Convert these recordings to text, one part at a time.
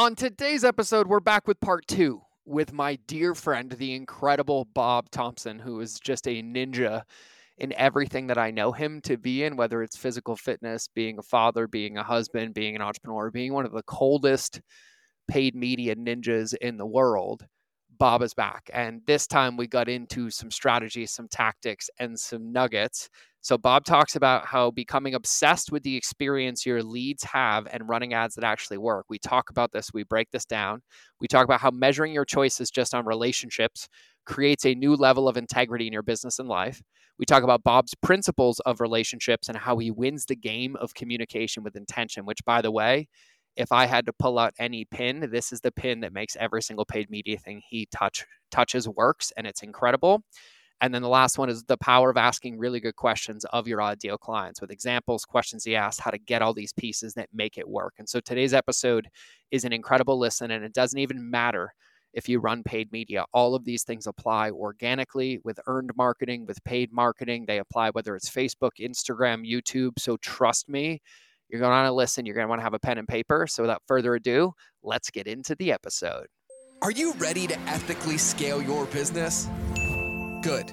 On today's episode, we're back with part two with my dear friend, the incredible Bob Thompson, who is just a ninja in everything that I know him to be in, whether it's physical fitness, being a father, being a husband, being an entrepreneur, being one of the coldest paid media ninjas in the world. Bob is back. And this time we got into some strategies, some tactics, and some nuggets. So, Bob talks about how becoming obsessed with the experience your leads have and running ads that actually work. We talk about this, we break this down. We talk about how measuring your choices just on relationships creates a new level of integrity in your business and life. We talk about Bob's principles of relationships and how he wins the game of communication with intention, which, by the way, if I had to pull out any pin, this is the pin that makes every single paid media thing he touch touches works, and it's incredible. And then the last one is the power of asking really good questions of your ideal clients with examples, questions he asked, how to get all these pieces that make it work. And so today's episode is an incredible listen, and it doesn't even matter if you run paid media. All of these things apply organically with earned marketing, with paid marketing. They apply whether it's Facebook, Instagram, YouTube. So trust me, you're going to want to listen. You're going to want to have a pen and paper. So without further ado, let's get into the episode. Are you ready to ethically scale your business? Good.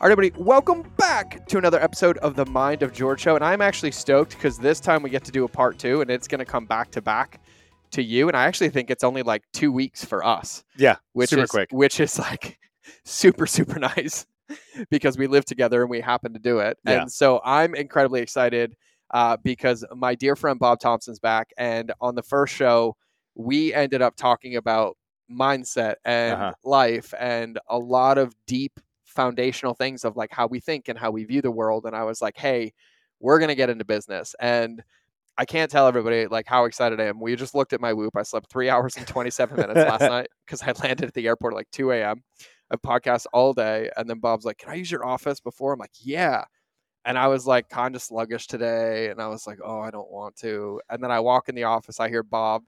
All right, everybody, welcome back to another episode of the Mind of George Show. And I'm actually stoked because this time we get to do a part two and it's going to come back to back to you. And I actually think it's only like two weeks for us. Yeah, which super is, quick. Which is like super, super nice because we live together and we happen to do it. Yeah. And so I'm incredibly excited uh, because my dear friend Bob Thompson's back. And on the first show, we ended up talking about mindset and Uh-huh. life and a lot of deep foundational things of like how we think and how we view the world. And I was like, hey, we're going to get into business. And I can't tell everybody like how excited I am. We just looked at my whoop. I slept three hours and 27 minutes last night because I landed at the airport at like 2 a.m. I podcast all day. And then Bob's like, can I use your office before? I'm like, yeah. And I was like kind of sluggish today. And I was like, oh, I don't want to. And then I walk in the office, I hear Bob,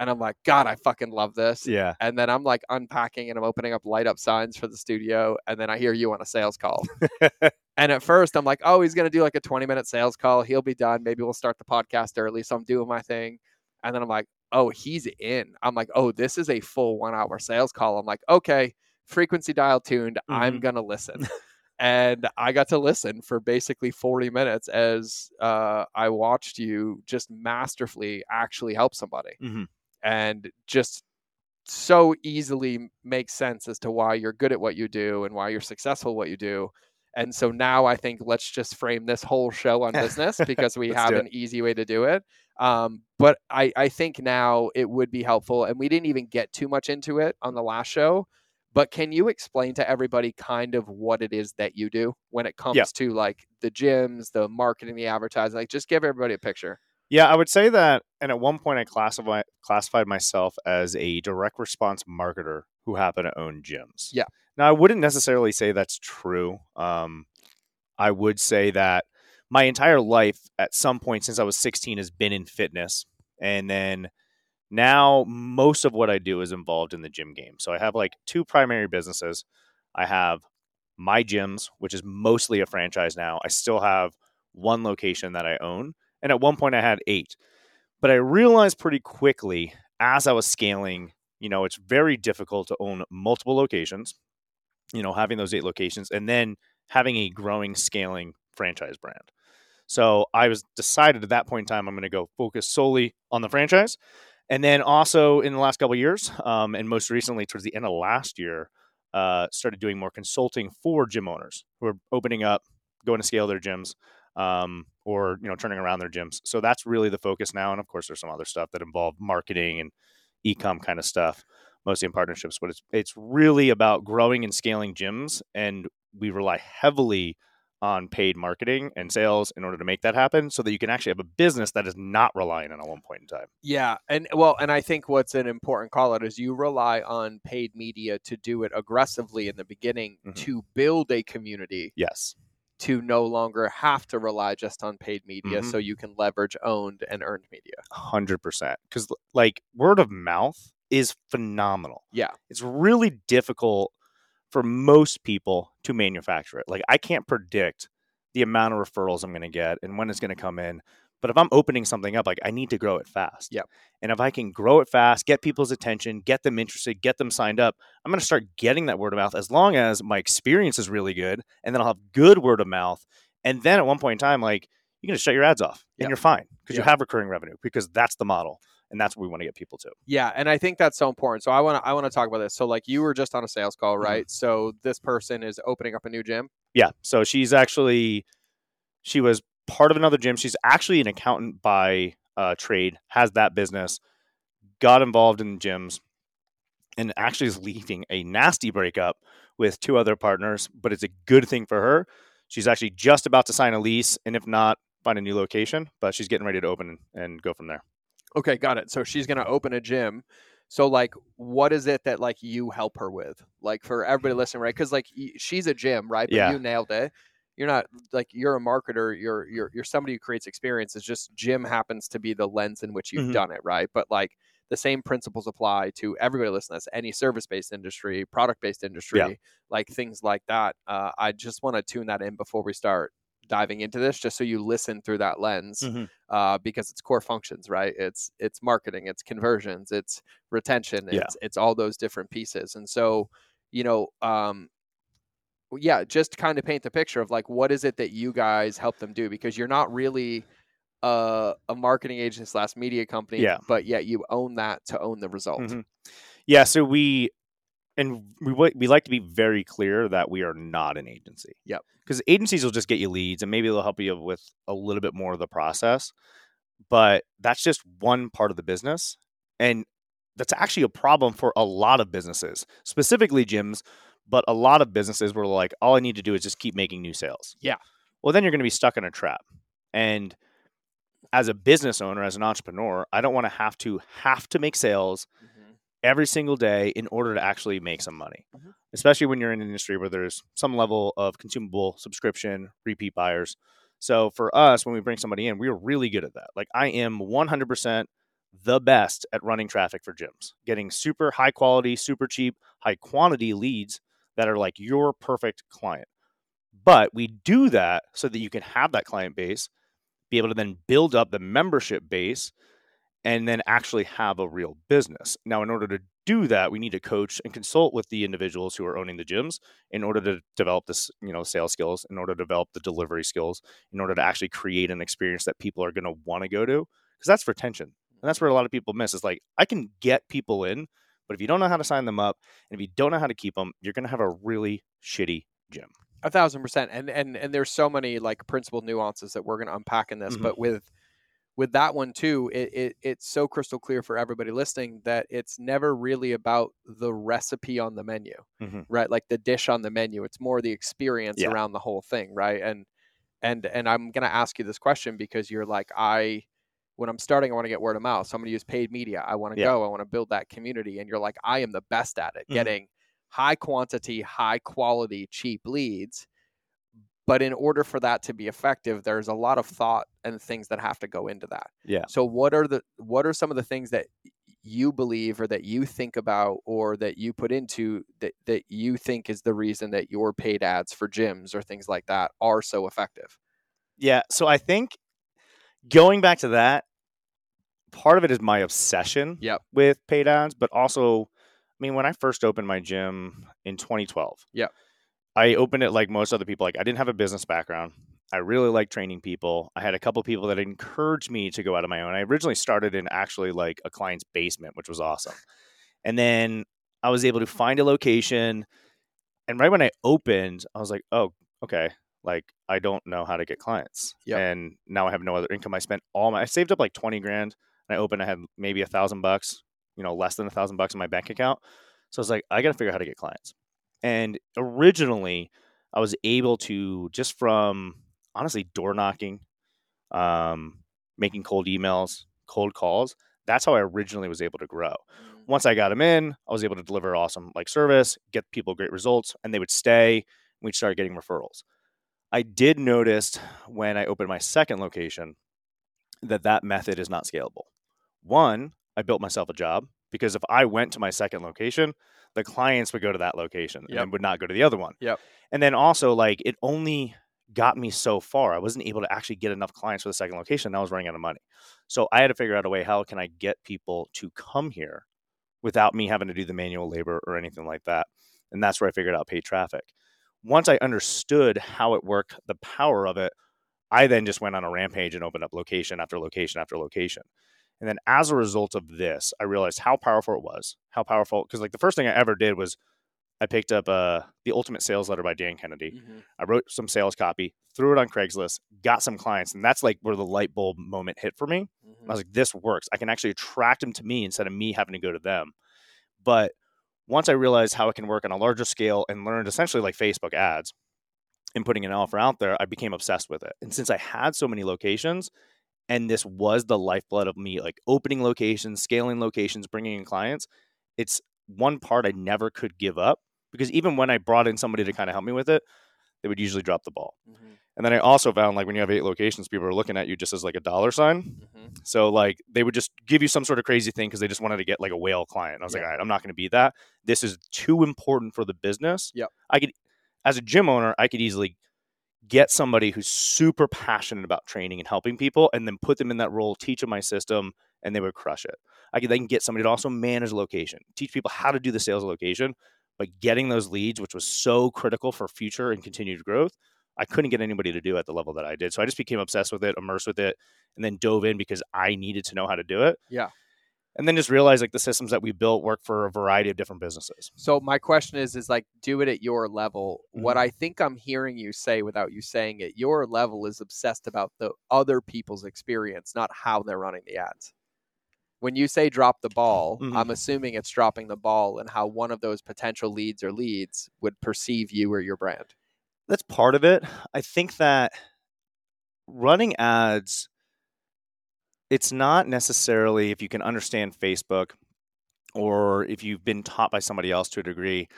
and I'm like, God, I fucking love this. Yeah. And then I'm like unpacking and I'm opening up light up signs for the studio. And then I hear you on a sales call. and at first I'm like, oh, he's going to do like a 20 minute sales call. He'll be done. Maybe we'll start the podcast early. So I'm doing my thing. And then I'm like, oh, he's in. I'm like, oh, this is a full one hour sales call. I'm like, okay, frequency dial tuned. I'm Mhm. going to listen. and I got to listen for basically 40 minutes as uh, I watched you just masterfully actually help somebody Mhm. And just so easily makes sense as to why you're good at what you do and why you're successful at what you do. And so now I think let's just frame this whole show on business because we have an easy way to do it. Um, but I, I think now it would be helpful, and we didn't even get too much into it on the last show. But can you explain to everybody kind of what it is that you do when it comes to like the gyms, the marketing, the advertising? Like, just give everybody a picture. Yeah, I would say that. And at one point, I classify, classified myself as a direct response marketer who happened to own gyms. Yeah. Now, I wouldn't necessarily say that's true. Um, I would say that my entire life, at some point since I was 16, has been in fitness. And then now, most of what I do is involved in the gym game. So I have like two primary businesses. I have my gyms, which is mostly a franchise now. I still have one location that I own. And at one point, I had eight. But I realized pretty quickly as I was scaling, you know, it's very difficult to own multiple locations, you know, having those eight locations and then having a growing, scaling franchise brand. So I was decided at that point in time, I'm going to go focus solely on the franchise. And then also in the last couple years, um, and most recently towards the end of last year, uh, started doing more consulting for gym owners who are opening up, going to scale their gyms, um, or you know turning around their gyms. So that's really the focus now. And of course, there's some other stuff that involve marketing and e-com kind of stuff, mostly in partnerships. But it's it's really about growing and scaling gyms, and we rely heavily on paid marketing and sales in order to make that happen so that you can actually have a business that is not relying on at one point in time. Yeah, and well, and I think what's an important call out is you rely on paid media to do it aggressively in the beginning Mhm. to build a community Yes. To no longer have to rely just on paid media Mhm. so you can leverage owned and earned media. 100% cuz like word of mouth is phenomenal. Yeah. It's really difficult for most people to manufacture it. Like I can't predict the amount of referrals I'm going to get and when it's going to come in. But if I'm opening something up, like I need to grow it fast. Yeah. And if I can grow it fast, get people's attention, get them interested, get them signed up, I'm going to start getting that word of mouth as long as my experience is really good. And then I'll have good word of mouth. And then at one point in time, like you can just shut your ads off and Yep. you're fine because you have recurring revenue because that's the model. And that's what we want to get people to. Yeah, and I think that's so important. So I want to I want to talk about this. So like you were just on a sales call, Mhm. right? So this person is opening up a new gym. Yeah. So she's actually she was part of another gym. She's actually an accountant by uh, trade, has that business, got involved in gyms, and actually is leaving a nasty breakup with two other partners. But it's a good thing for her. She's actually just about to sign a lease, and if not, find a new location. But she's getting ready to open and go from there. Okay, got it. So she's going to open a gym. So like what is it that like you help her with? Like for everybody listening, right? Cuz like she's a gym, right? But Yeah. you nailed it. You're not like you're a marketer, you're you're you're somebody who creates experience. It's just gym happens to be the lens in which you've Mhm. done it, right? But like the same principles apply to everybody listening. That's any service-based industry, product-based industry, like things like that. Uh, I just want to tune that in before we start diving into this, just so you listen through that lens Mhm. uh, because it's core functions, right? It's it's marketing, it's conversions, it's retention, Yeah. it's it's all those different pieces. And so, you know, um, yeah, just kind of paint the picture of like what is it that you guys help them do because you're not really a, a marketing agent slash media company, Yeah. but yet you own that to own the result. Mhm. Yeah, so we and we we like to be very clear that we are not an agency. Yep. Because agencies will just get you leads and maybe they'll help you with a little bit more of the process, but that's just one part of the business, and that's actually a problem for a lot of businesses, specifically gyms, but a lot of businesses were like, all I need to do is just keep making new sales. Yeah. Well, then you're going to be stuck in a trap, and as a business owner, as an entrepreneur, I don't want to have to have to make sales Mhm. every single day in order to actually make some money, Mhm. especially when you're in an industry where there's some level of consumable subscription, repeat buyers. So for us, when we bring somebody in, we're really good at that. Like I am 100% the best at running traffic for gyms, getting super high quality, super cheap, high quantity leads that are like your perfect client. But we do that so that you can have that client base, be able to then build up the membership base and then actually have a real business. Now, in order to do that, we need to coach and consult with the individuals who are owning the gyms in order to develop this, you know, sales skills, in order to develop the delivery skills, in order to actually create an experience that people are going to want to go to, because that's retention. And that's where a lot of people miss. Is like I can get people in, but if you don't know how to sign them up, and if you don't know how to keep them, you're going to have a really shitty gym. A thousand percent. And and and there's so many like principle nuances that we're gonna unpack in this. Mhm. But with with that one too, it, it it's so crystal clear for everybody listening that it's never really about the recipe on the menu. Mhm. Right. Like the dish on the menu. It's more the experience Yeah. around the whole thing. Right. And and and I'm gonna ask you this question because you're like, I when I'm starting, I want to get word of mouth. So I'm gonna use paid media. I want to Yeah. go, I want to build that community. And you're like, I am the best at it, Mhm. getting high quantity, high quality, cheap leads. But in order for that to be effective, there's a lot of thought and things that have to go into that. Yeah. So what are the what are some of the things that you believe or that you think about or that you put into that, that you think is the reason that your paid ads for gyms or things like that are so effective? Yeah. So I think going back to that, part of it is my obsession Yep. with paid ads, but also, I mean, when I first opened my gym in 2012, Yep. I opened it like most other people. Like I didn't have a business background. I really like training people. I had a couple people that encouraged me to go out on my own. I originally started in actually like a client's basement, which was awesome. And then I was able to find a location. And right when I opened, I was like, oh, okay. Like I don't know how to get clients. Yep. And now I have no other income. I spent all my I saved up like 20 grand. And I opened, I had maybe a thousand bucks, you know, less than a thousand bucks in my bank account. So I was like, I gotta figure out how to get clients. And originally I was able to just from honestly door knocking, um, making cold emails, cold calls. That's how I originally was able to grow. Mm. Once I got them in, I was able to deliver awesome like service, get people great results, and they would stay. And we'd start getting referrals. I did notice when I opened my second location that that method is not scalable. One, I built myself a job because if I went to my second location, the clients would go to that location Yep. and would not go to the other one. Yep. And then also like it only got me so far. I wasn't able to actually get enough clients for the second location. And I was running out of money. So I had to figure out a way how can I get people to come here without me having to do the manual labor or anything like that. And that's where I figured out paid traffic. Once I understood how it worked, the power of it, I then just went on a rampage and opened up location after location after location. And then as a result of this, I realized how powerful it was. How powerful because like the first thing I ever did was I picked up uh, the Ultimate Sales Letter by Dan Kennedy. Mhm. I wrote some sales copy, threw it on Craigslist, got some clients, and that's like where the light bulb moment hit for me. Mhm. I was like, this works. I can actually attract them to me instead of me having to go to them. But once I realized how it can work on a larger scale and learned essentially like Facebook ads and putting an offer out there, I became obsessed with it. And since I had so many locations, and this was the lifeblood of me, like opening locations, scaling locations, bringing in clients, it's one part I never could give up because even when I brought in somebody to kind of help me with it, they would usually drop the ball. Mhm. And then I also found like when you have eight locations, people are looking at you just as like a dollar sign. Mhm. So like they would just give you some sort of crazy thing because they just wanted to get like a whale client. And I was like, all right, I'm not going to be that. This is too important for the business. yeah I could, as a gym owner, I could easily get somebody who's super passionate about training and helping people, and then put them in that role, teach them my system, and they would crush it. I could then get somebody to also manage location, teach people how to do the sales location, but getting those leads, which was so critical for future and continued growth. I couldn't get anybody to do at the level that I did. So I just became obsessed with it, immersed with it, and then dove in because I needed to know how to do it. Yeah. And then just realize like the systems that we built work for a variety of different businesses. So my question is, is like, do it at your level. What Mhm. I think I'm hearing you say without you saying it, your level is obsessed about the other people's experience, not how they're running the ads. When you say drop the ball, Mhm. I'm assuming it's dropping the ball and how one of those potential leads or leads would perceive you or your brand. That's part of it. I think that running ads, it's not necessarily if you can understand Facebook or if you've been taught by somebody else to a degree,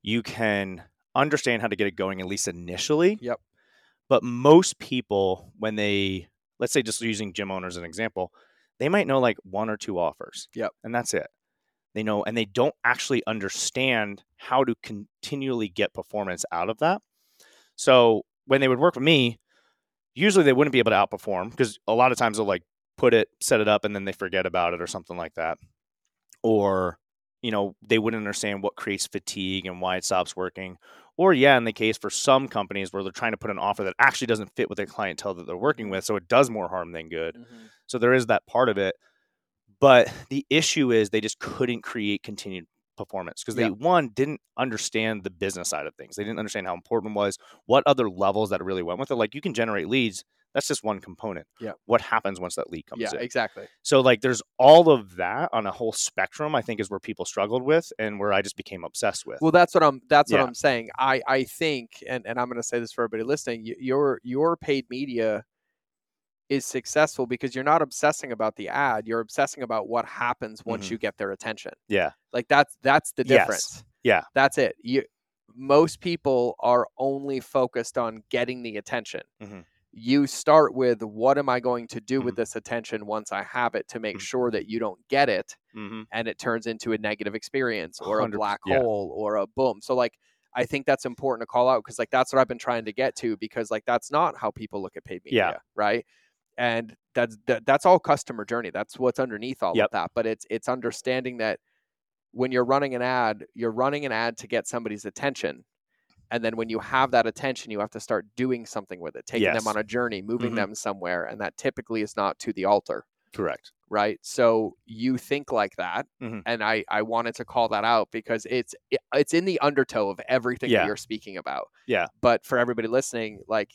you can understand how to get it going at least initially. Yep. But most people, when they, let's say just using gym owners as an example, they might know like one or two offers. Yep. And that's it. They know, and they don't actually understand how to continually get performance out of that. So when they would work with me, usually they wouldn't be able to outperform because a lot of times they'll like put it, set it up, and then they forget about it or something like that. Or, you know, they wouldn't understand what creates fatigue and why it stops working. Or, yeah, in the case for some companies where they're trying to put an offer that actually doesn't fit with their clientele that they're working with. So it does more harm than good. Mm-hmm. So there is that part of it. But the issue is they just couldn't create continued performance because they Yeah. one didn't understand the business side of things. They didn't understand how important it was, what other levels that really went with it. Like you can generate leads, that's just one component. Yeah. What happens once that lead comes Yeah, in? exactly. So like there's all of that on a whole spectrum, I think is where people struggled with and where I just became obsessed with. Well, that's what I'm. That's Yeah. what I'm saying. I I think, and and I'm going to say this for everybody listening. Your your paid media is successful because you're not obsessing about the ad. You're obsessing about what happens once Mhm. you get their attention. yeah. Like that's that's the Yes. difference. Yeah. That's it. You most people are only focused on getting the attention. Mhm. You start with what am I going to do with Mhm. this attention once I have it to make Mhm. sure that you don't get it hmm and it turns into a negative experience or a black yeah. hole or a boom. So like I think that's important to call out because like that's what I've been trying to get to because like that's not how people look at paid media, Yeah. right? And that's that, that's all customer journey. That's what's underneath all Yep. of that. But it's it's understanding that when you're running an ad, you're running an ad to get somebody's attention. And then when you have that attention, you have to start doing something with it, taking Yes. them on a journey, moving Mhm. them somewhere. And that typically is not to the altar Correct. right so you think like that Mhm. and i i wanted to call that out because it's it, it's in the undertow of everything Yeah. that you're speaking about Yeah. but for everybody listening like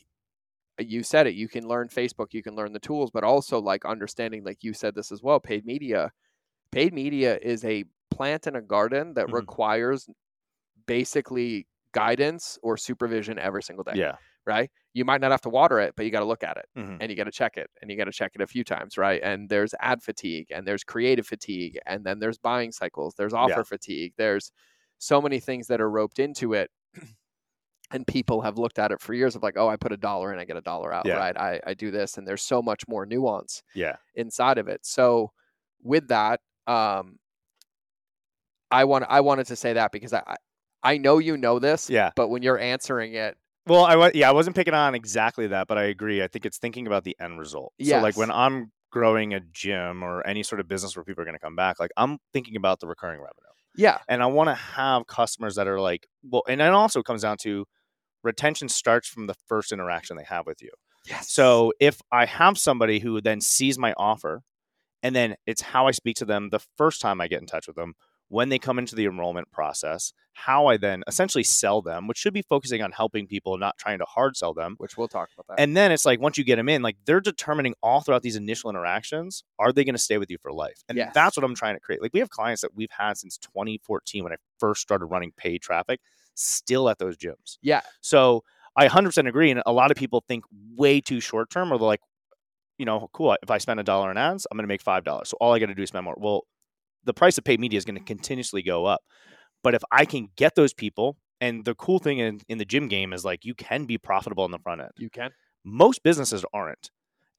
you said it you can learn facebook you can learn the tools but also like understanding like you said this as well paid media paid media is a plant in a garden that Mhm. requires basically guidance or supervision every single day. Yeah. Right. You might not have to water it, but you got to look at it Mhm. and you got to check it and you got to check it a few times. Right. And there's ad fatigue and there's creative fatigue and then there's buying cycles, there's offer fatigue, there's so many things that are roped into it. And people have looked at it for years of like, oh, I put a dollar in, I get a dollar out, Yeah. right? I, I do this, and there's so much more nuance Yeah. inside of it. So with that, um, I want I wanted to say that because I I- know you know this, Yeah. but when you're answering it, Well, I was yeah, I wasn't picking on exactly that, but I agree. I think it's thinking about the end result. So like when I'm growing a gym or any sort of business where people are going to come back, like I'm thinking about the recurring revenue. yeah, And I want to have customers that are like, well, and it also comes down to retention starts from the first interaction they have with you. yes. So if I have somebody who then sees my offer and then it's how I speak to them the first time I get in touch with them, when they come into the enrollment process, how I then essentially sell them, which should be focusing on helping people, not trying to hard sell them. which we'll talk about that. And then it's like once you get them in, like they're determining all throughout these initial interactions, are they going to stay with you for life? And Yes. that's what I'm trying to create. Like we have clients that we've had since 2014 when I first started running paid traffic, still at those gyms. Yeah. So I 100% agree. And a lot of people think way too short term, or they're like, you know, cool. If I spend a dollar in ads, I'm going to make five dollars. So all I got to do is spend more. Well, the price of paid media is going to continuously go up. But if I can get those people, and the cool thing in, in the gym game is like you can be profitable in the front end you can. most businesses aren't.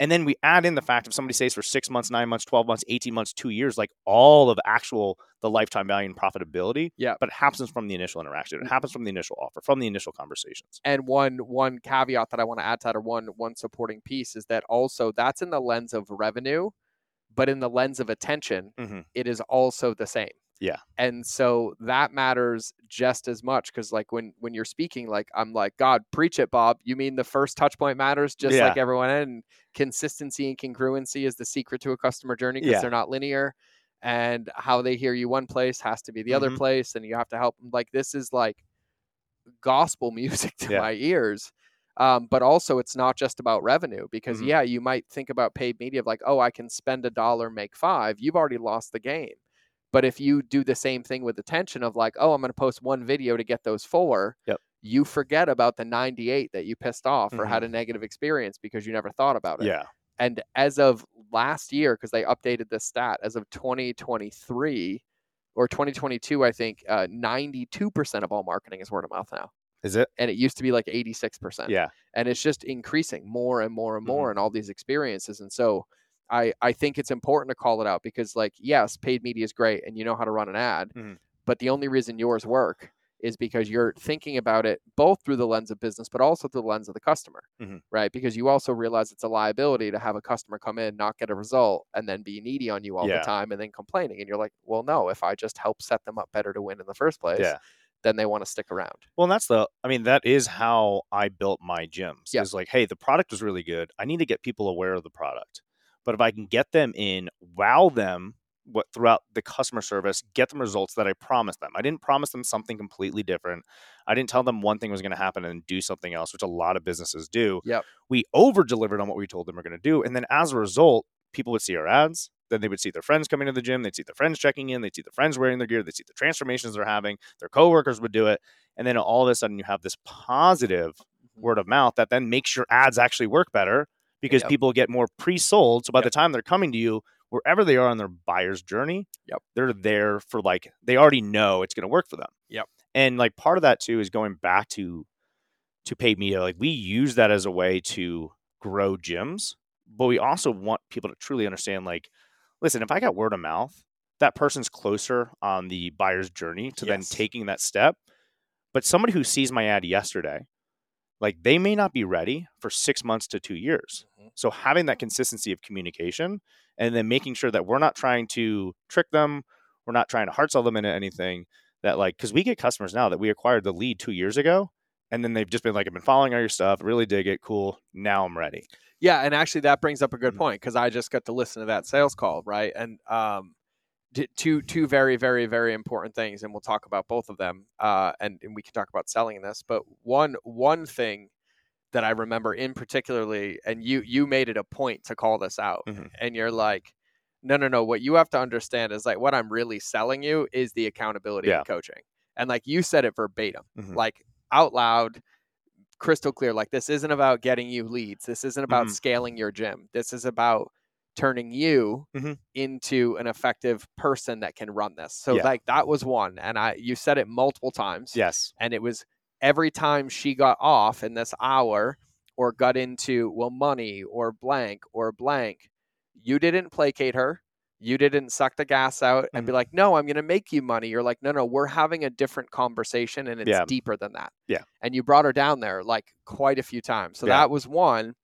And then we add in the fact if somebody stays for six months, nine months, 12 months, 18 months, two years, like all of actual the lifetime value and profitability. Yeah. But it happens from the initial interaction. It mm. happens from the initial offer, from the initial conversations. And one one caveat that I want to add to that, or one one supporting piece, is that also that's in the lens of revenue, but in the lens of attention, Mhm. it is also the same. Yeah. And so that matters just as much because like when when you're speaking, like I'm like, God, preach it, Bob. You mean the first touch point matters just Yeah. like everyone and consistency and congruency is the secret to a customer journey because Yeah. they're not linear. And how they hear you one place has to be the other Mhm. place, and you have to help them. Like this is like gospel music to Yeah. my ears. Um, but also, it's not just about revenue because, Mhm. yeah, you might think about paid media of like, oh, I can spend a dollar, make five. You've already lost the game. But if you do the same thing with attention of like, oh, I'm going to post one video to get those four, Yep. you forget about the 98 that you pissed off or had a negative experience because you never thought about it. Yeah. And as of last year, because they updated this stat, as of 2023 or 2022, I think uh, 92% of all marketing is word of mouth now Is it? and it used to be like 86% Yeah. and it's just increasing more and more and Mhm. more in all these experiences and so i i think it's important to call it out because like yes paid media is great and you know how to run an ad Mhm. but the only reason yours work is because you're thinking about it both through the lens of business but also through the lens of the customer Mhm. right because you also realize it's a liability to have a customer come in not get a result and then be needy on you all Yeah. the time and then complaining and you're like well no if i just help set them up better to win in the first place Yeah. Then they want to stick around Well, and that's the, I mean, that is how I built my gyms. Yeah. Is like, hey, the product was really good. I need to get people aware of the product. But if I can get them in, wow them what throughout the customer service, get them results that I promised them. I didn't promise them something completely different. I didn't tell them one thing was going to happen and do something else, which a lot of businesses do. Yep. We over delivered on what we told them we're going to do. And then as a result, people would see our ads. Then they would see their friends coming to the gym. They'd see their friends checking in. They'd see their friends wearing their gear. They'd see the transformations they're having. Their coworkers would do it. And then all of a sudden, you have this positive Mhm. word of mouth that then makes your ads actually work better because Yep. people get more pre-sold. So by Yep. the time they're coming to you, wherever they are on their buyer's journey, Yep. they're there for like they already know it's going to work for them. Yep. And like part of that too is going back to to paid media. Like we use that as a way to grow gyms, but we also want people to truly understand like listen, if I got word of mouth, that person's closer on the buyer's journey to then taking that step. But somebody who sees my ad yesterday, like they may not be ready for six months to two years. Mhm. So having that consistency of communication and then making sure that we're not trying to trick them, we're not trying to hard sell them into anything that like because we get customers now that we acquired the lead two years ago and then they've just been like, I've been following all your stuff, really dig it, cool. Now I'm ready. Yeah, and actually that brings up a good Mhm. point because I just got to listen to that sales call, right? And um, two two very very very important things, and we'll talk about both of them, uh, and, and we can talk about selling in this. But one one thing that I remember in particularly, and you you made it a point to call this out, Mhm. and you're like, no no no, what you have to understand is like what I'm really selling you is the accountability Yeah. and coaching, and like you said it verbatim, Mhm. like out loud crystal clear like this isn't about getting you leads this isn't about Mhm. scaling your gym this is about turning you Mhm. into an effective person that can run this so Yeah. like that was one and i you said it multiple times Yes. and it was every time she got off in this hour or got into well money or blank or blank you didn't placate her you didn't suck the gas out and be like no i'm going to make you money you're like no no we're having a different conversation and it's Yeah. deeper than that Yeah. and you brought her down there like quite a few times so Yeah. that was one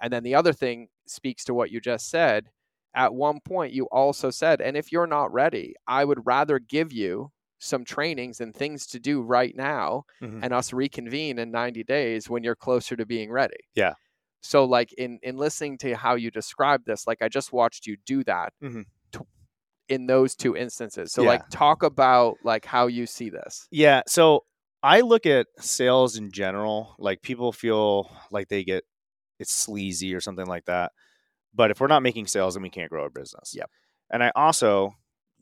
and then the other thing speaks to what you just said at one point you also said and if you're not ready i would rather give you some trainings and things to do right now Mhm. and us reconvene in 90 days when you're closer to being ready. Yeah. So like in in listening to how you describe this, like I just watched you do that Mhm. In those two instances. So Yeah. like talk about like how you see this. Yeah. So I look at sales in general, like people feel like they get it's sleazy or something like that. But if we're not making sales, then we can't grow our business. Yep. And I also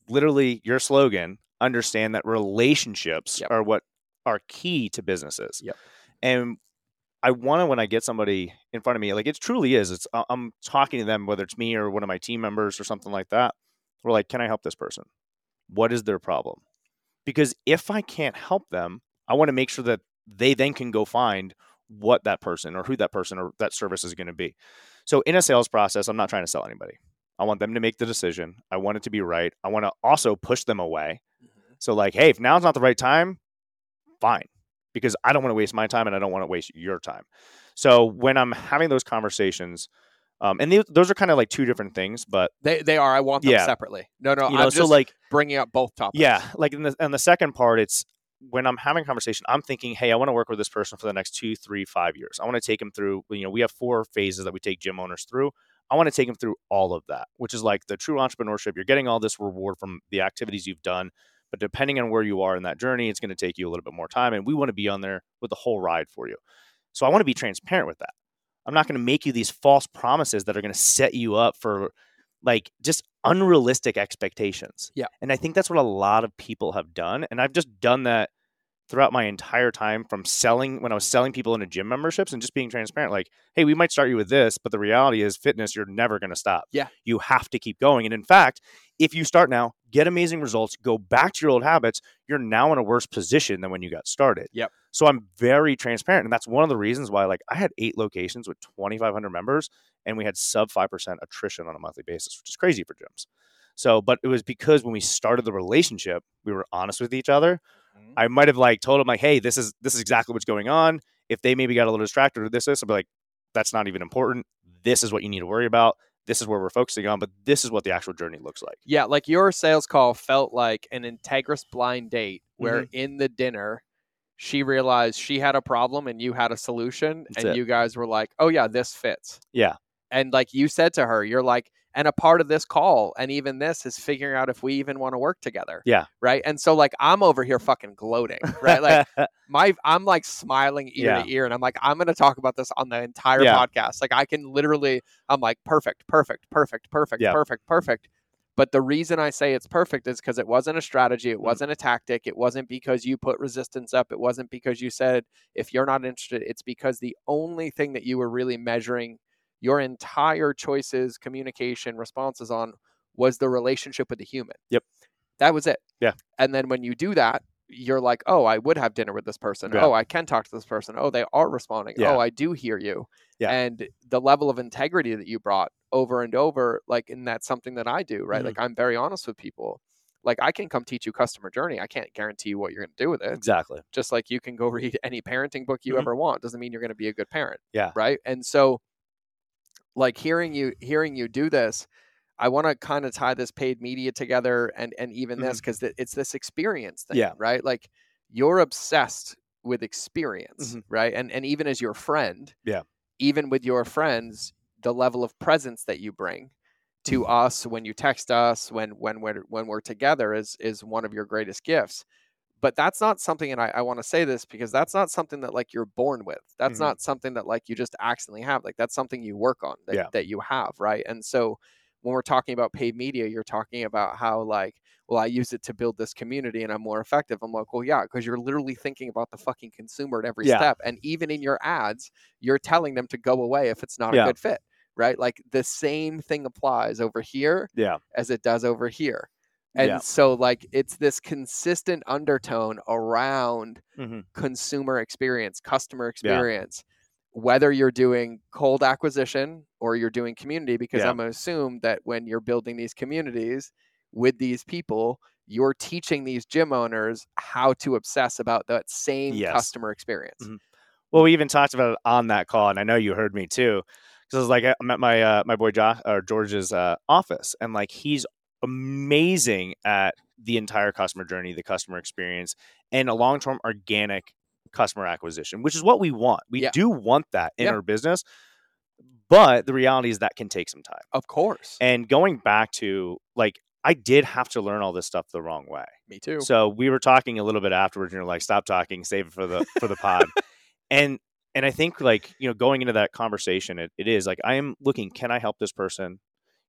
literally your slogan, understand that relationships Yep. are what are key to businesses. Yep. And I want to when I get somebody in front of me, like it truly is. It's I'm talking to them, whether it's me or one of my team members or something like that. We're like, can I help this person? What is their problem? Because if I can't help them, I want to make sure that they then can go find what that person or who that person or that service is going to be. So in a sales process, I'm not trying to sell anybody. I want them to make the decision. I want it to be right. I want to also push them away. Mm-hmm. So like, hey, if now's not the right time, fine. Because I don't want to waste my time and I don't want to waste your time. So when I'm having those conversations, um, and they, those are kind of like two different things, but They they are. I want them Yeah. separately. No, no. you know, I'm so just like bringing up both topics. yeah, like in the in the second part, it's when I'm having a conversation, I'm thinking, hey, I want to work with this person for the next two, three, five years. I want to take them through. You know, we have four phases that we take gym owners through. I want to take them through all of that, which is like the true entrepreneurship. You're getting all this reward from the activities you've done, but depending on where you are in that journey, it's going to take you a little bit more time, and we want to be on there with the whole ride for you. So I want to be transparent with that. I'm not going to make you these false promises that are going to set you up for like just unrealistic expectations. Yeah. And I think that's what a lot of people have done. And I've just done that throughout my entire time from selling when I was selling people into gym memberships and just being transparent. Like, hey, we might start you with this, but the reality is fitness, you're never going to stop. Yeah. You have to keep going. And in fact, if you start now, get amazing results, go back to your old habits, you're now in a worse position than when you got started. Yep. So I'm very transparent. And that's one of the reasons why like I had eight locations with 2,500 members and we had sub 5% attrition on a monthly basis, which is crazy for gyms. So, but it was because when we started the relationship, we were honest with each other. Mhm. I might have like told them like, hey, this is this is exactly what's going on. If they maybe got a little distracted or this is, I'll be like, that's not even important. This is what you need to worry about. This is where we're focusing on, but this is what the actual journey looks like. Yeah, like your sales call felt like an Integris blind date where Mm-hmm. in the dinner she realized she had a problem and you had a solution That's and it. you guys were like, "Oh yeah, this fits." Yeah. And like you said to her, you're like, and a part of this call and even this is figuring out if we even want to work together. Yeah. Right? And so like I'm over here fucking gloating, right? Like my I'm like smiling ear Yeah. to ear and I'm like I'm going to talk about this on the entire Yeah. podcast. Like I can literally I'm like perfect, perfect, perfect, perfect, Yeah. perfect, perfect. But the reason I say it's perfect is because it wasn't a strategy, it Mhm. wasn't a tactic, it wasn't because you put resistance up, it wasn't because you said if you're not interested, it's because the only thing that you were really measuring your entire choices, communication, responses on was the relationship with the human. Yep. That was it. Yeah. And then when you do that, you're like, oh, I would have dinner with this person. Yeah. Oh, I can talk to this person. Oh, they are responding. Yeah. Oh, I do hear you. Yeah. And the level of integrity that you brought over and over, like, and that's something that I do, right? Mhm. Like, I'm very honest with people. Like, I can come teach you customer journey. I can't guarantee you what you're going to do with it. exactly. Just like you can go read any parenting book you Mhm. ever want doesn't mean you're going to be a good parent. Yeah. Right. And so, like hearing you hearing you do this, I want to kind of tie this paid media together and and even this because it's this experience thing, Mm-hmm. Yeah. right? Like you're obsessed with experience, Mhm. right? And and even as your friend, Yeah. even with your friends, the level of presence that you bring to Mm-hmm. us when you text us, when when we're when we're together is is one of your greatest gifts. But that's not something, and I, I want to say this because that's not something that like you're born with. That's Mhm. not something that like you just accidentally have. Like that's something you work on that, Yeah. that you have, right? And so when we're talking about paid media, you're talking about how like, well, I use it to build this community and I'm more effective. I'm like, well, yeah, because you're literally thinking about the fucking consumer at every Yeah. step. And even in your ads, you're telling them to go away if it's not Yeah. a good fit. Right. Like the same thing applies over here Yeah. as it does over here. And Yeah. so like it's this consistent undertone around Mhm. consumer experience, customer experience, whether you're doing cold acquisition or you're doing community, because Yeah. I'm gonna assume that when you're building these communities with these people, you're teaching these gym owners how to obsess about that same Yes. customer experience. Mhm. Well, we even talked about it on that call, and I know you heard me too, because I was like, I'm at my uh, my boy Josh or George's uh, office, and like he's amazing at the entire customer journey, the customer experience, and a long term organic customer acquisition, which is what we want. We Yeah. do want that in Yeah. our business, but the reality is that can take some time. Of course. And going back to like, I did have to learn all this stuff the wrong way. Me too. So we were talking a little bit afterwards, and you're like, "Stop talking, save it for the for the pod." and and I think like you know, going into that conversation, it, it is like I am looking. Can I help this person?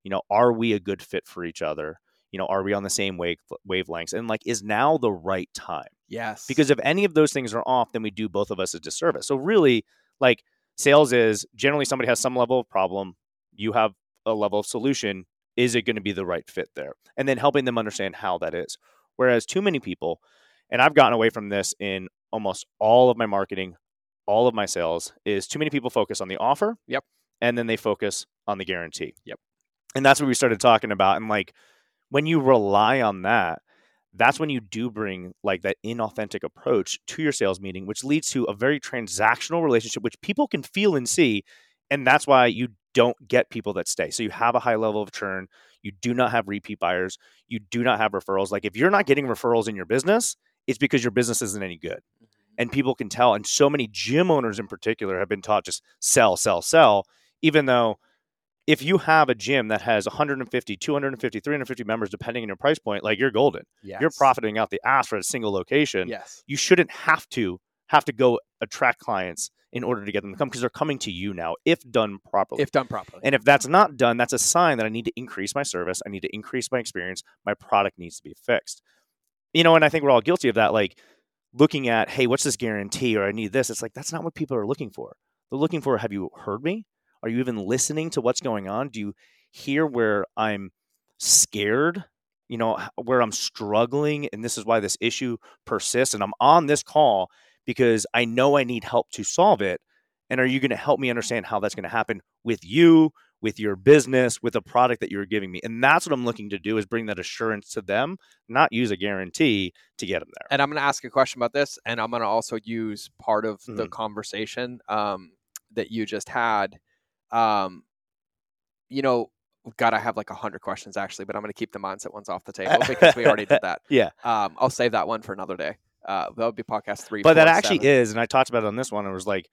You know, are we a good fit for each other? You know, are we on the same wave wavelengths? And like, is now the right time? yes. Because if any of those things are off, then we do both of us a disservice. So really, like sales is generally somebody has some level of problem, you have a level of solution. Is it going to be the right fit there? And then helping them understand how that is. Whereas too many people, and I've gotten away from this in almost all of my marketing, all of my sales, is too many people focus on the offer. Yep. And then they focus on the guarantee. Yep. And that's what we started talking about. And like when you rely on that, that's when you do bring like that inauthentic approach to your sales meeting, which leads to a very transactional relationship, which people can feel and see. And that's why you don't get people that stay. So you have a high level of churn. You do not have repeat buyers. You do not have referrals. Like if you're not getting referrals in your business, it's because your business isn't any good. Mm-hmm. And people can tell. And so many gym owners in particular have been taught just sell, sell, sell, even though if you have a gym that has 150, 250, 350 members, depending on your price point, like you're golden. yes. You're profiting out the ass for a single location. Yes. You shouldn't have to have to go attract clients in order to get them to come because they're coming to you now if done properly. If done properly. and if that's not done, that's a sign that I need to increase my service. I need to increase my experience. My product needs to be fixed. You know, and I think we're all guilty of that. Like looking at, hey, what's this guarantee or I need this? It's like, that's not what people are looking for. They're looking for, have you heard me? Are you even listening to what's going on? Do you hear where I'm scared? You know, where I'm struggling, and this is why this issue persists. And I'm on this call because I know I need help to solve it. And are you going to help me understand how that's going to happen with you, with your business, with a product that you're giving me? And that's what I'm looking to do is bring that assurance to them, not use a guarantee to get them there. and I'm going to ask a question about this, and I'm going to also use part of the Mhm. conversation um, that you just had. Um, you know, God, I have like a hundred questions actually, but I'm going to keep the mindset ones off the table because we already did that. Yeah. Um, I'll save that one for another day. Uh, that would be podcast three. But that actually seven. is, and I talked about it on this one. It was like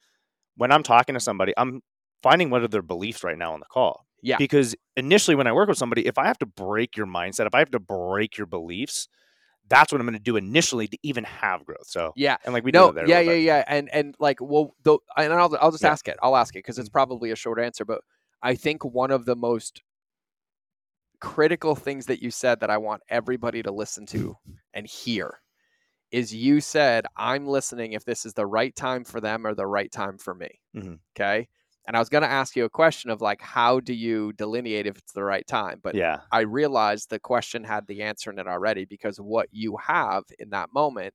when I'm talking to somebody, I'm finding what are their beliefs right now on the call. Yeah. Because initially, when I work with somebody, if I have to break your mindset, if I have to break your beliefs, that's what I'm going to do initially to even have growth. So, Yeah. and like we no, did it there. a yeah, yeah, bit. yeah, and and like, well, though, and I'll I'll just Yeah. Mm-hmm. ask it. I'll ask it because it's probably a short answer, but I think one of the most critical things that you said that I want everybody to listen to and hear is you said I'm listening if this is the right time for them or the right time for me. Mhm. Okay. And I was going to ask you a question of like, how do you delineate if it's the right time? But Yeah. I realized the question had the answer in it already because what you have in that moment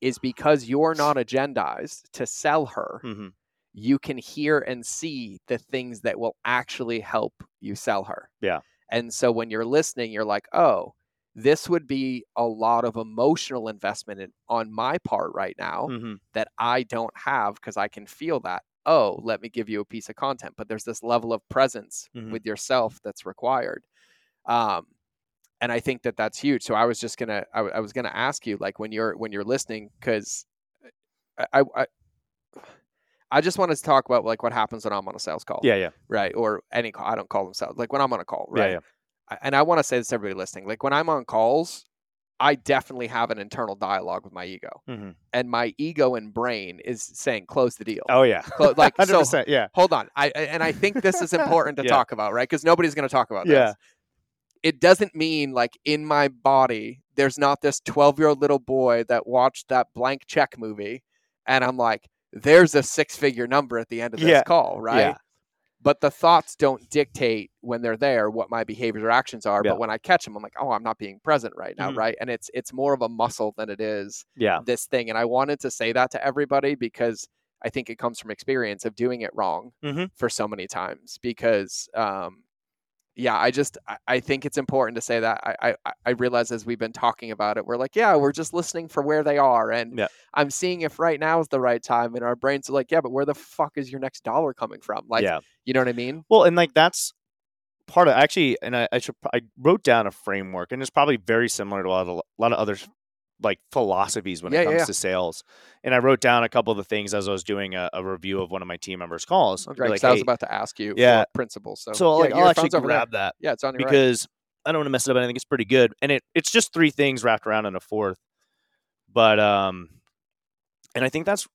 is because you're not agendized to sell her, hmm you can hear and see the things that will actually help you sell her. Yeah. And so when you're listening, you're like, oh, this would be a lot of emotional investment in, on my part right now hmm that I don't have because I can feel that. Oh, let me give you a piece of content. But there's this level of presence Mhm. with yourself that's required. Um, and I think that that's huge. So I was just gonna, I was gonna ask you, like when you're when you're listening, because I, I, I just wanted to talk about like what happens when I'm on a sales call, Yeah. Yeah. right? Or any call. I don't call them sales. Like when I'm on a call, right? Yeah. Yeah. And I want to say this to everybody listening. Like when I'm on calls, I definitely have an internal dialogue with my ego, Mhm. and my ego and brain is saying close the deal. Oh yeah, Clo- like so. Yeah, Hold on, I I- and I think this is important to Yeah. talk about, right? Because nobody's going to talk about Yeah. this. It doesn't mean like in my body, there's not this 12 year old little boy that watched that blank check movie, and I'm like, there's a six figure number at the end of this Yeah. call, right? But the thoughts don't dictate when they're there what my behaviors or actions are. Yeah. But when I catch them, I'm like, oh, I'm not being present right now, Mhm. right? And it's it's more of a muscle than it is yeah, this thing. And I wanted to say that to everybody because I think it comes from experience of doing it wrong Mhm. for so many times. Because um, yeah, I just I, think it's important to say that. I, I I realize as we've been talking about it, we're like, yeah, we're just listening for where they are, and Yeah. I'm seeing if right now is the right time. And our brains are like, yeah, but where the fuck is your next dollar coming from? Like, yeah. you know what I mean? Well, and like that's part of actually, and I, I should I wrote down a framework, and it's probably very similar to a lot of a lot of other like philosophies when Yeah, it comes yeah. to sales. And I wrote down a couple of the things as I was doing a, a review of one of my team members' calls. Like, I was "Hey," about to ask you Yeah. for principles. So, so yeah, like I'll actually over there. grab that Yeah, it's on your right. because I don't want to mess it up. I think it's pretty good, and it it's just three things wrapped around in a fourth. But um, and I think that's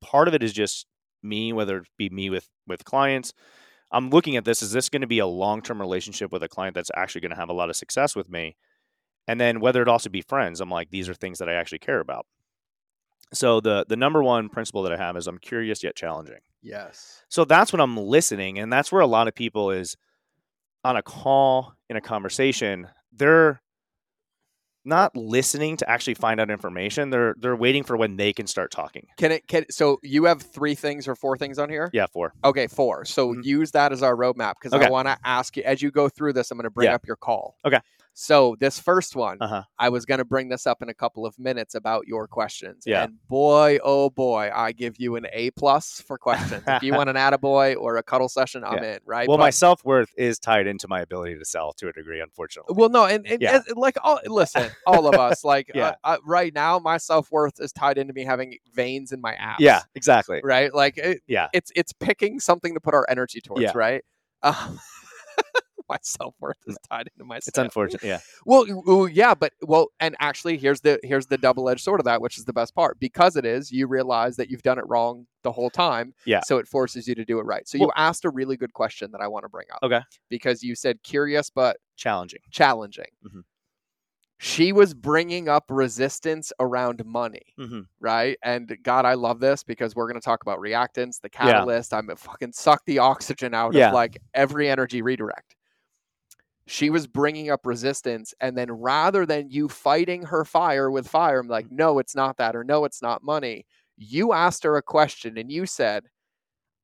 part of it is just me, whether it be me with with clients. I'm looking at this: is this going to be a long term relationship with a client that's actually going to have a lot of success with me? And then whether it also be friends, I'm like, these are things that I actually care about. So the the number one principle that I have is I'm curious yet challenging. Yes. So that's when I'm listening, and that's where a lot of people is on a call in a conversation. They're not listening to actually find out information. They're they're waiting for when they can start talking. Can it? Can so you have three things or four things on here? Yeah, four Okay, four. So Mhm. use that as our roadmap because I want to ask you as you go through this. I'm going to bring Yeah. up your call. Okay. So this first one, uh huh. I was going to bring this up in a couple of minutes about your questions. Yeah. And boy, oh boy, I give you an A plus for questions. if you want an attaboy or a cuddle session, I'm in. Right. Well, my self worth is tied into my ability to sell to a degree, unfortunately. Well, no, and, and, Yeah. and, like all listen, all of us, like Yeah. uh, uh, right now, my self worth is tied into me having veins in my abs. Yeah, exactly. right. Like it, Yeah. it's it's picking something to put our energy towards, Yeah. right? Um, my self worth is tied into my. It's unfortunate. Yeah. Well, yeah, but well, and actually, here's the here's the double edged sword of that, which is the best part. Because it is, you realize that you've done it wrong the whole time. Yeah. So it forces you to do it right. So you asked a really good question that I want to bring up. Okay. Because you said curious but Challenging. challenging. Mhm. She was bringing up resistance around money, Mm-hmm. right? And God, I love this because we're going to talk about reactance, the Yeah. catalyst. I'm fucking suck the oxygen out Yeah. of like every energy redirect. She was bringing up resistance, and then rather than you fighting her fire with fire, I'm Mm. like, no, it's not that, or no, it's not money. You asked her a question, and you said,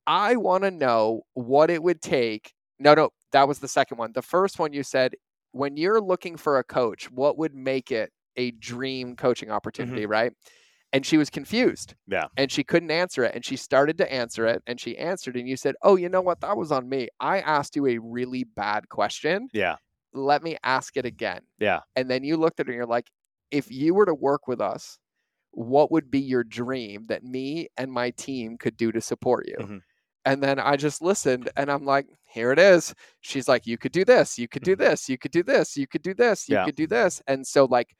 I want to know what it would take. No, no, that was the second one. The first one you said, when you're looking for a coach, what would make it a dream coaching opportunity, right? And she was confused. Yeah. And she couldn't answer it. And she started to answer it. And she answered, and you said, Oh, you know what? That was on me. I asked you a really bad question. Yeah. Let me ask it again. Yeah. And then you looked at her and you're like, If you were to work with us, what would be your dream that me and my team could do to support you? Mhm. And then I just listened and I'm like, here it is. She's like, you could do this, you could do this, you could do this, you could do this, you Mm-hmm. Yeah. could do this. And so, like,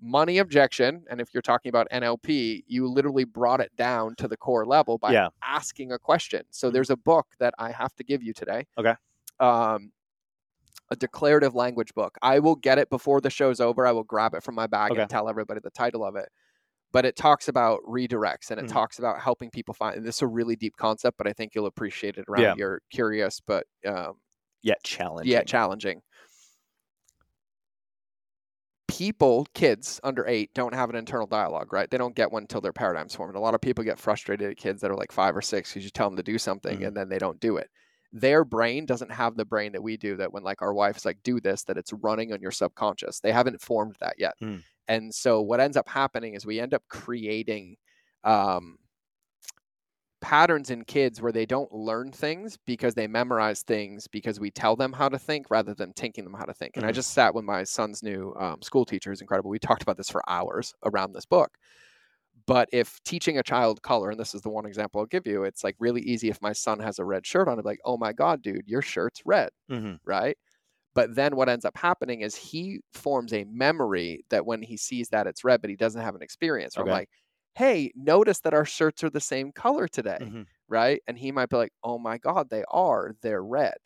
money objection, and if you're talking about NLP, you literally brought it down to the core level by Yeah. asking a question. So, Mhm. there's a book that I have to give you today. Okay. Um, a declarative language book. I will get it before the show's over. I will grab it from my bag Okay. and tell everybody the title of it. But it talks about redirects and it Mhm. talks about helping people find. And this is a really deep concept, but I think you'll appreciate it around Yeah. your curious, but um, Yet challenging. yeah, challenging. People, kids under eight, don't have an internal dialogue, right? They don't get one until their paradigm's formed. A lot of people get frustrated at kids that are like five or six because you tell them to do something Mhm. and then they don't do it. Their brain doesn't have the brain that we do. That when like our wife's like, do this, that it's running on your subconscious. They haven't formed that yet. Mm. And so what ends up happening is we end up creating um, patterns in kids where they don't learn things because they memorize things because we tell them how to think rather than teaching them how to think. And I Mhm. just sat with my son's new um, school teacher, who's incredible. We talked about this for hours around this book. But if teaching a child color, and this is the one example I'll give you, it's like really easy if my son has a red shirt on, I'm like, oh my God, dude, your shirt's red Mhm. right? But then what ends up happening is he forms a memory that when he sees that it's red, but he doesn't have an experience. Where Okay. I'm like, hey, notice that our shirts are the same color today, Mhm. right? And he might be like, oh my God, they are. They're red.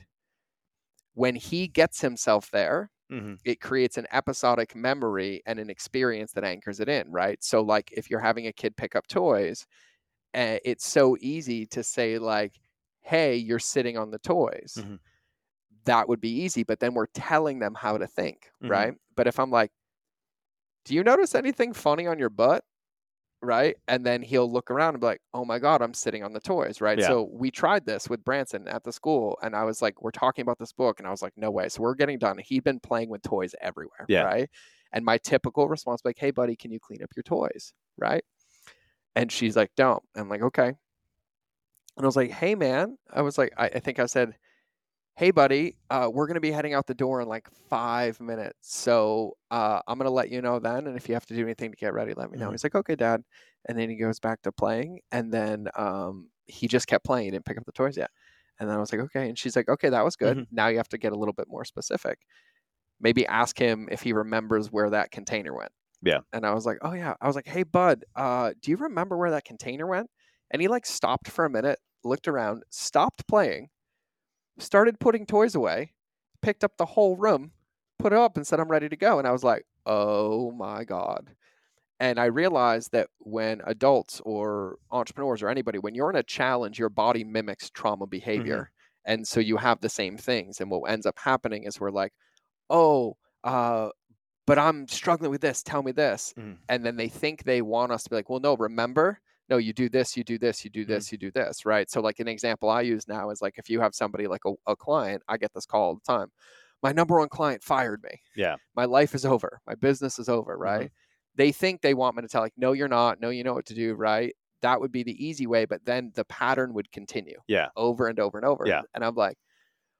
When he gets himself there, Mhm. it creates an episodic memory and an experience that anchors it in, right? So, like, if you're having a kid pick up toys, uh, it's so easy to say, like, hey, you're sitting on the toys. Mhm. That would be easy, but then we're telling them how to think, Mhm. right? But if I'm like, do you notice anything funny on your butt? Right. And then he'll look around and be like, oh my God, I'm sitting on the toys. Right. Yeah. So we tried this with Branson at the school. And I was like, we're talking about this book. And I was like, no way. So we're getting done. He'd been playing with toys everywhere. Yeah. Right. And my typical response like, hey, buddy, can you clean up your toys? Right. And she's like, don't. I'm like, okay. And I was like, hey, man. I was like, I, I think I said, hey, buddy, uh, we're going to be heading out the door in like five minutes. So uh, I'm going to let you know then. And if you have to do anything to get ready, let me know. Mhm. He's like, okay, dad. And then he goes back to playing. And then um, he just kept playing. He didn't pick up the toys yet. And then I was like, okay. And she's like, okay, that was good. Mhm. Now you have to get a little bit more specific. Maybe ask him if he remembers where that container went. Yeah. And I was like, oh, yeah. I was like, hey, bud, uh, do you remember where that container went? And he like stopped for a minute, looked around, stopped playing, started putting toys away, picked up the whole room, put it up, and said, I'm ready to go. And I was like, oh my God. And I realized that when adults or entrepreneurs or anybody, when you're in a challenge, your body mimics trauma behavior. And so you have the same things. And what ends up happening is we're like, oh, uh, but I'm struggling with this. Tell me this. Mhm. And then they think they want us to be like, well, no, remember, no, you do this, you do this, you do this, you do this, right? So, like, an example I use now is like if you have somebody like a, a client, I get this call all the time. My number one client fired me. Yeah. My life is over. My business is over, right? They think they want me to tell, like, no, you're not. No, you know what to do, right? That would be the easy way, but then the pattern would continue Yeah. over and over and over. Yeah. And I'm like,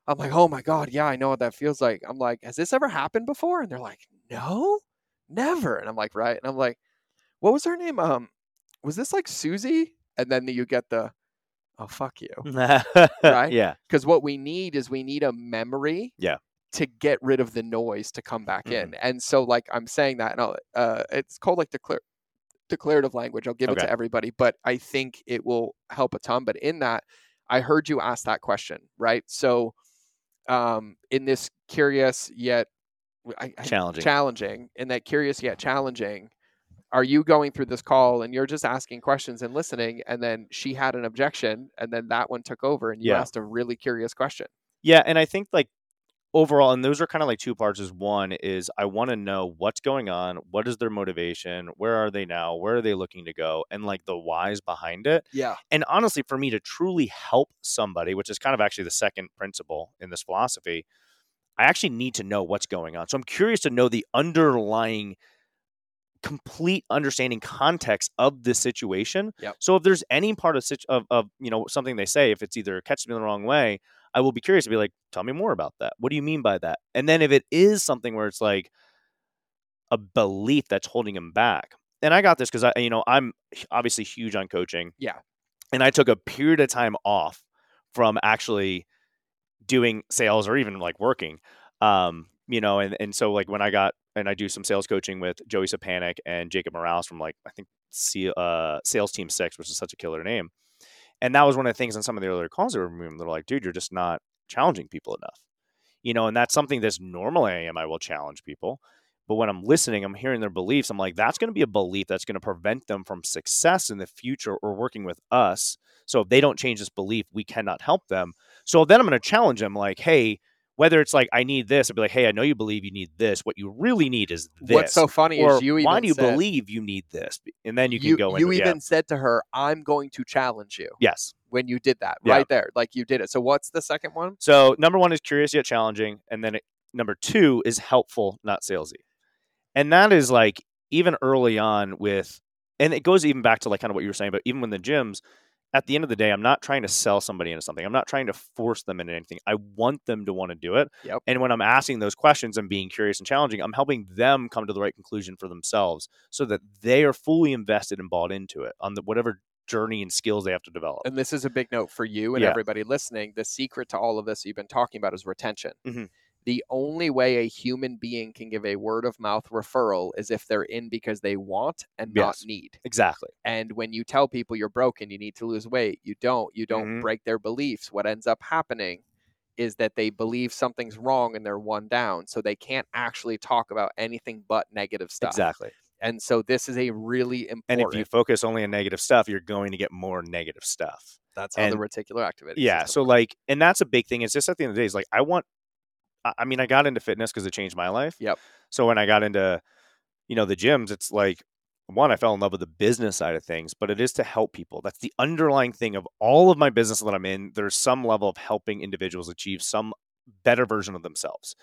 I'm like, oh my God, yeah, I know what that feels like. I'm like, has this ever happened before? And they're like, no, never. And I'm like, right. And I'm like, what was her name? Um, was this like Susie? And then you get the, oh fuck you, right? Yeah. because what we need is we need a memory. Yeah. To get rid of the noise to come back in, Mhm. and so like I'm saying that, and I'll, uh, it's called like declare declarative language. I'll give it to everybody, but I think it will help a ton. But in that, I heard you ask that question, right? So, um, in this curious yet I- Challenging. challenging, in that curious yet challenging, are you going through this call and you're just asking questions and listening, and then she had an objection, and then that one took over, and you Yeah. asked a really curious question. Yeah, and I think like overall, and those are kind of like two parts. Is one is I want to know what's going on, what is their motivation, where are they now, where are they looking to go, and like the whys behind it. Yeah, And honestly, for me to truly help somebody, which is kind of actually the second principle in this philosophy, I actually need to know what's going on. So I'm curious to know the underlying complete understanding context of the situation. Yep. So if there's any part of, of of you know something they say, if it's either catches me the wrong way, I will be curious to be like, tell me more about that. What do you mean by that? And then if it is something where it's like a belief that's holding him back, and I got this because I you know I'm obviously huge on coaching. Yeah. And I took a period of time off from actually doing sales or even like working. Um, you know, and and so like when I got and I do some sales coaching with Joey Sapanic and Jacob Morales from like I think C, uh, Sales Team Six, which is such a killer name. And that was one of the things on some of the earlier calls that were moving. They're like, dude, you're just not challenging people enough. You know, and that's something that's normally I am. I will challenge people. But when I'm listening, I'm hearing their beliefs. I'm like, that's going to be a belief that's going to prevent them from success in the future or working with us. So if they don't change this belief, we cannot help them. So then I'm going to challenge them like, hey, whether it's like, I need this, I'd be like, hey, I know you believe you need this. What you really need is this. what's so funny or is you even why do you said, believe you need this? And then you can you, go you into even yeah. said to her, "I'm going to challenge you." Yes. When you did that, Yeah. right there, like you did it. So what's the second one? So number one is curious yet challenging, and then it, number two is helpful, not salesy, and that is like even early on with, and it goes even back to like kind of what you were saying, but even when the gyms, at the end of the day, I'm not trying to sell somebody into something. I'm not trying to force them into anything. I want them to want to do it. Yep. And when I'm asking those questions and being curious and challenging, I'm helping them come to the right conclusion for themselves, so that they are fully invested and bought into it on the whatever journey and skills they have to develop. And this is a big note for you and Yeah. everybody listening. The secret to all of this you've been talking about is retention. Mhm. The only way a human being can give a word of mouth referral is if they're in because they want and not need. Exactly. And when you tell people you're broken, you need to lose weight, you don't, you don't Mhm. break their beliefs. What ends up happening is that they believe something's wrong and they're one down. So they can't actually talk about anything but negative stuff. Exactly. And so this is a really important And if you focus only on negative stuff, you're going to get more negative stuff. that's how the reticular activity. Yeah. So works. like, and that's a big thing. It's just at the end of the day, is like I want. I mean, I got into fitness because it changed my life. Yep. So when I got into, you know, the gyms, it's like one, I fell in love with the business side of things, but it is to help people. That's the underlying thing of all of my business that I'm in. There's some level of helping individuals achieve some better version of themselves.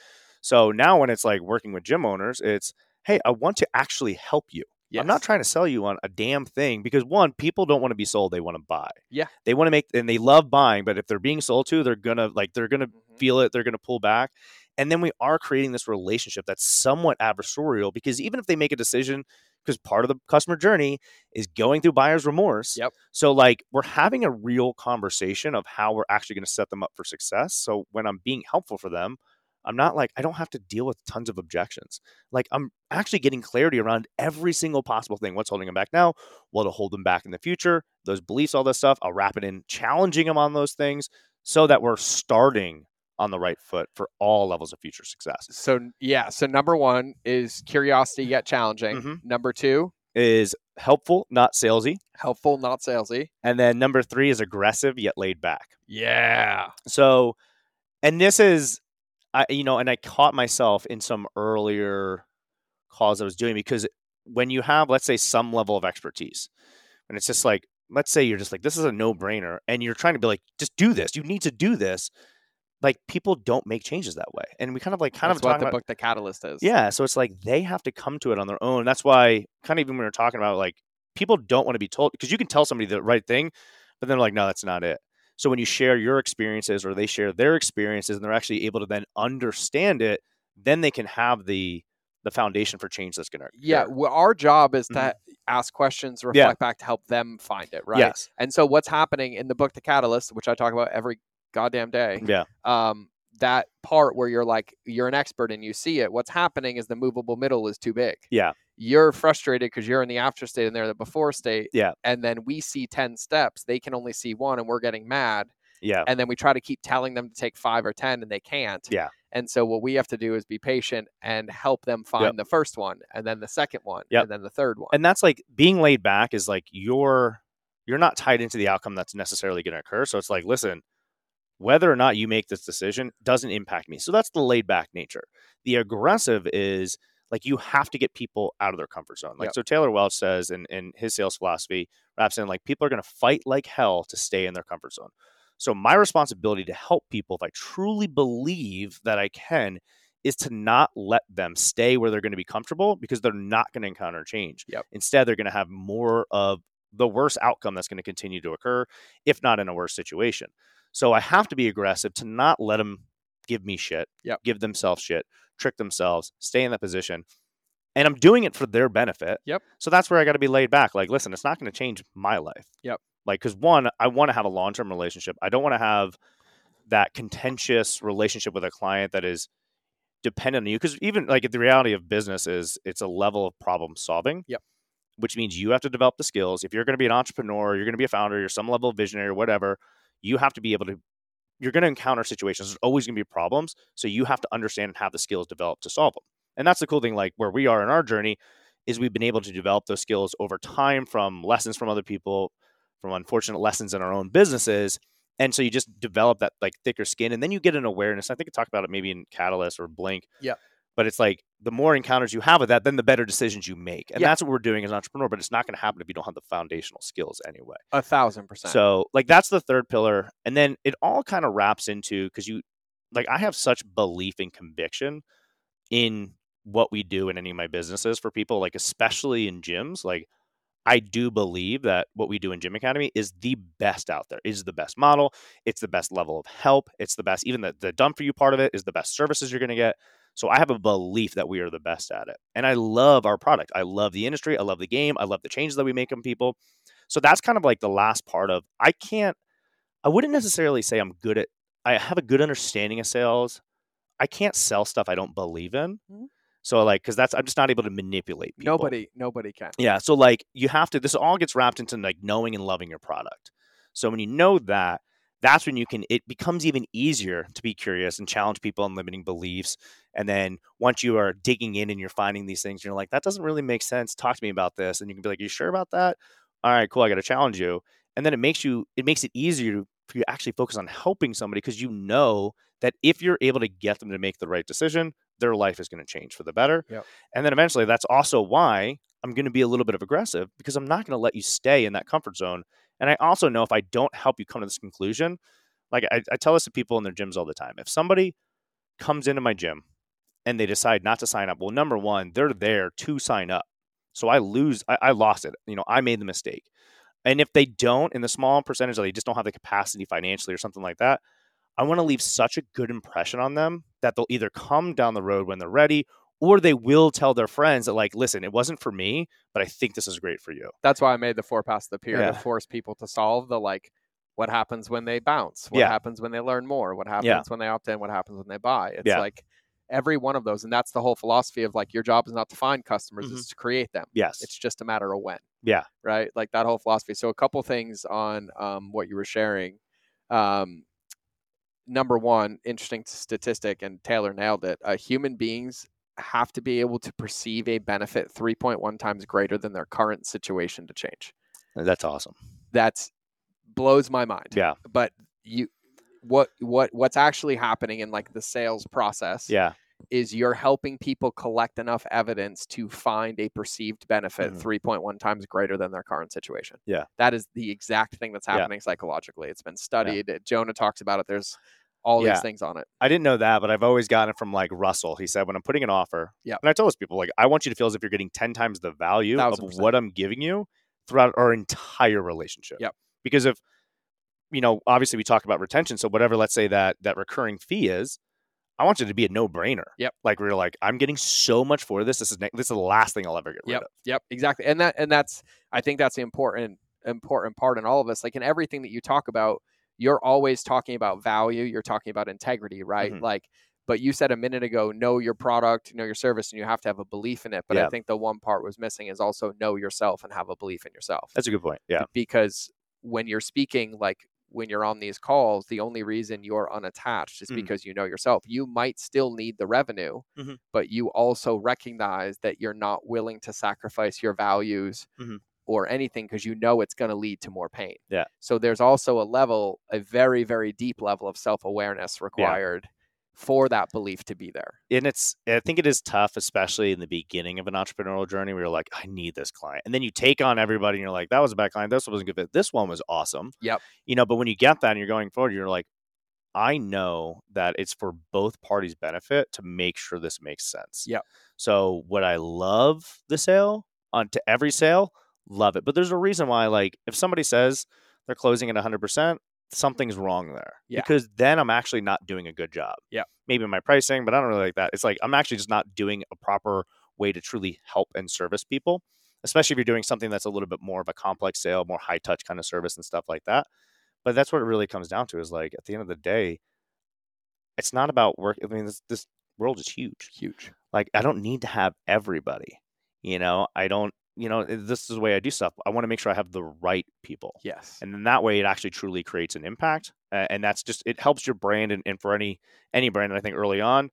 So now when it's like working with gym owners, it's hey, I want to actually help you. I'm not trying to sell you on a damn thing because one, people don't want to be sold; they want to buy. Yeah. they want to make and they love buying, but if they're being sold to, they're gonna like they're gonna Mhm. feel it. They're gonna pull back, and then we are creating this relationship that's somewhat adversarial because even if they make a decision, because part of the customer journey is going through buyer's remorse. Yep. So like we're having a real conversation of how we're actually going to set them up for success. So when I'm being helpful for them, I'm not like I don't have to deal with tons of objections. Like I'm actually getting clarity around every single possible thing. What's holding them back now? What'll hold them back in the future? Those beliefs, all this stuff. I'll wrap it in, challenging them on those things, so that we're starting on the right foot for all levels of future success. So yeah, so number one is curiosity yet challenging. Mhm. Number two, Is helpful, not salesy. helpful, not salesy. And then number three is aggressive yet laid back. Yeah. So, and this is, I you know, and I caught myself in some earlier calls I was doing because when you have, let's say, some level of expertise, and it's just like, let's say you're just like, this is a no brainer, and you're trying to be like, just do this. You need to do this. Like people don't make changes that way, and we kind of like kind That's of what the about, book The Catalyst is. yeah. So it's like they have to come to it on their own. That's why, kind of even when we were talking about like people don't want to be told because you can tell somebody the right thing, but then they're like, no, that's not it. So when you share your experiences or they share their experiences and they're actually able to then understand it, then they can have the the foundation for change that's going to Yeah. Well, our job is to Mhm. ask questions, Yeah. reflect back to help them find it, right? Yes. And so what's happening in the book The Catalyst, which I talk about every goddamn day, Yeah. um, that part where you're like you're an expert and you see it, what's happening is the movable middle is too big. Yeah. You're frustrated because you're in the after state and they're the before state. Yeah. And then we see 10 steps, they can only see one and we're getting mad. Yeah. And then we try to keep telling them to take five or 10 and they can't. Yeah. And so what we have to do is be patient and help them find the first one and then the second one Yep. and then the third one. And that's like being laid back is like you're you're not tied into the outcome that's necessarily going to occur. So it's like, listen, whether or not you make this decision doesn't impact me. So that's the laid back nature. The aggressive is like you have to get people out of their comfort zone. Like Yep. so Taylor Welch says in, in his sales philosophy, wraps in like people are going to fight like hell to stay in their comfort zone. So my responsibility to help people, if I truly believe that I can, is to not let them stay where they're going to be comfortable because they're not going to encounter change. Yep. Instead, they're going to have more of the worst outcome that's going to continue to occur, if not in a worse situation. So I have to be aggressive to not let them give me shit, Yep. give themselves shit, trick themselves, stay in that position. And I'm doing it for their benefit. Yep. So that's where I got to be laid back. Like, listen, it's not going to change my life. Yep. Like, because one, I want to have a long term relationship. I don't want to have that contentious relationship with a client that is dependent on you. Because even like the reality of business is it's a level of problem solving. Yep. Which means you have to develop the skills. If you're going to be an entrepreneur, you're going to be a founder, you're some level of visionary or whatever, you have to be able to you're going to encounter situations. There's always going to be problems. So you have to understand and have the skills developed to solve them. And that's the cool thing, like where we are in our journey, is we've been able to develop those skills over time from lessons from other people, from unfortunate lessons in our own businesses. And so you just develop that like thicker skin and then you get an awareness. I think I talked about it maybe in Catalyst or Blink. Yeah. But it's like the more encounters you have with that, then the better decisions you make. And Yeah. that's what we're doing as an entrepreneur, but it's not going to happen if you don't have the foundational skills anyway. A thousand percent. So like that's the third pillar. And then it all kind of wraps into because you like I have such belief and conviction in what we do in any of my businesses for people, like especially in gyms. Like I do believe that what we do in Gym Academy is the best out there, is the best model. It's the best level of help. It's the best, even the, the done for you part of it is the best services you're going to get. So I have a belief that we are the best at it. And I love our product. I love the industry. I love the game. I love the changes that we make on people. So that's kind of like the last part of I can't, I wouldn't necessarily say I'm good at, I have a good understanding of sales. I can't sell stuff I don't believe in. Mhm. So like, because that's I'm just not able to manipulate people. Nobody, nobody can. Yeah. So like you have to this all gets wrapped into like knowing and loving your product. So when you know that, that's when you can it becomes even easier to be curious and challenge people on limiting beliefs. And then once you are digging in and you're finding these things, you're like, that doesn't really make sense. Talk to me about this. And you can be like, you sure about that? All right, cool. I got to challenge you. And then it makes you it makes it easier for you to actually focus on helping somebody because you know that if you're able to get them to make the right decision, their life is going to change for the better. Yep. And then eventually that's also why I'm going to be a little bit of aggressive because I'm not going to let you stay in that comfort zone. And I also know if I don't help you come to this conclusion, like I, I tell this to people in their gyms all the time. If somebody comes into my gym and they decide not to sign up, well, number one, they're there to sign up. So I lose, I, I lost it. You know, I made the mistake. And if they don't, in the small percentage that they just don't have the capacity financially or something like that, I want to leave such a good impression on them that they'll either come down the road when they're ready or they will tell their friends that, like, listen, it wasn't for me, but I think this is great for you. That's why I made the four past the peer Yeah. to force people to solve the like, what happens when they bounce? What Yeah. happens when they learn more? What happens when they opt in? What happens when they buy? It's Yeah. like every one of those, and that's the whole philosophy of like your job is not to find customers; Mhm. it's to create them. Yes. It's just a matter of when. Yeah. Right. Like that whole philosophy. So a couple things on um, what you were sharing. Um, number one, interesting statistic, and Taylor nailed it. Uh, human beings have to be able to perceive a benefit 3.1 times greater than their current situation to change. That's awesome. That's blows my mind. Yeah. But you what what what's actually happening in like the sales process Yeah. is you're helping people collect enough evidence to find a perceived benefit Mhm. 3.1 times greater than their current situation. Yeah. That is the exact thing that's Yeah. happening psychologically. It's been studied. Jonah talks about it. There's all Yeah. these things on it. I didn't know that, but I've always gotten it from like Russell. He said, when I'm putting an offer, yeah, and I tell those people, like, I want you to feel as if you're getting 10 times the value of what I'm giving you throughout our entire relationship. Yep. Because if, you know, obviously we talk about retention. So whatever, let's say that that recurring fee is, I want you to be a no brainer. Yep. Like we're like, I'm getting so much for this. This is, ne- this is the last thing I'll ever get rid Yep. of. Yep. Exactly. And that and that's I think that's the important important part in all of this. Like in everything that you talk about, you're always talking about value. You're talking about integrity, right? Mhm. Like, but you said a minute ago, know your product, know your service, and you have to have a belief in it. But I think the one part was missing is also know yourself and have a belief in yourself. That's a good point. Yeah. Because when you're speaking, like when you're on these calls, the only reason you're unattached is Mhm. because you know yourself. You might still need the revenue, Mhm. but you also recognize that you're not willing to sacrifice your values Mhm. Or anything because you know it's going to lead to more pain. Yeah. So there's also a level, a very, very deep level of self awareness required for that belief to be there. and it's I think it is tough, especially in the beginning of an entrepreneurial journey where you're like, I need this client. And then you take on everybody and you're like, that was a bad client. This wasn't good fit. This one was awesome. Yep. You know, but when you get that and you're going forward, you're like, I know that it's for both parties' benefit to make sure this makes sense. Yeah. So would I love the sale on to every sale? Love it. But there's a reason why, like, if somebody says they're closing at 100%, something's wrong there. Yeah. Because then I'm actually not doing a good job. Yeah. Maybe my pricing, but I don't really like that. It's like I'm actually just not doing a proper way to truly help and service people, especially if you're doing something that's a little bit more of a complex sale, more high touch kind of service and stuff like that. But that's what it really comes down to is like at the end of the day, it's not about work. I mean, this, this world is huge. Huge. Like I don't need to have everybody. You know, I don't. You know, this is the way I do stuff. I want to make sure I have the right people Yes. and then that way it actually truly creates an impact uh, and that's just it helps your brand and, and for any any brand and i think early on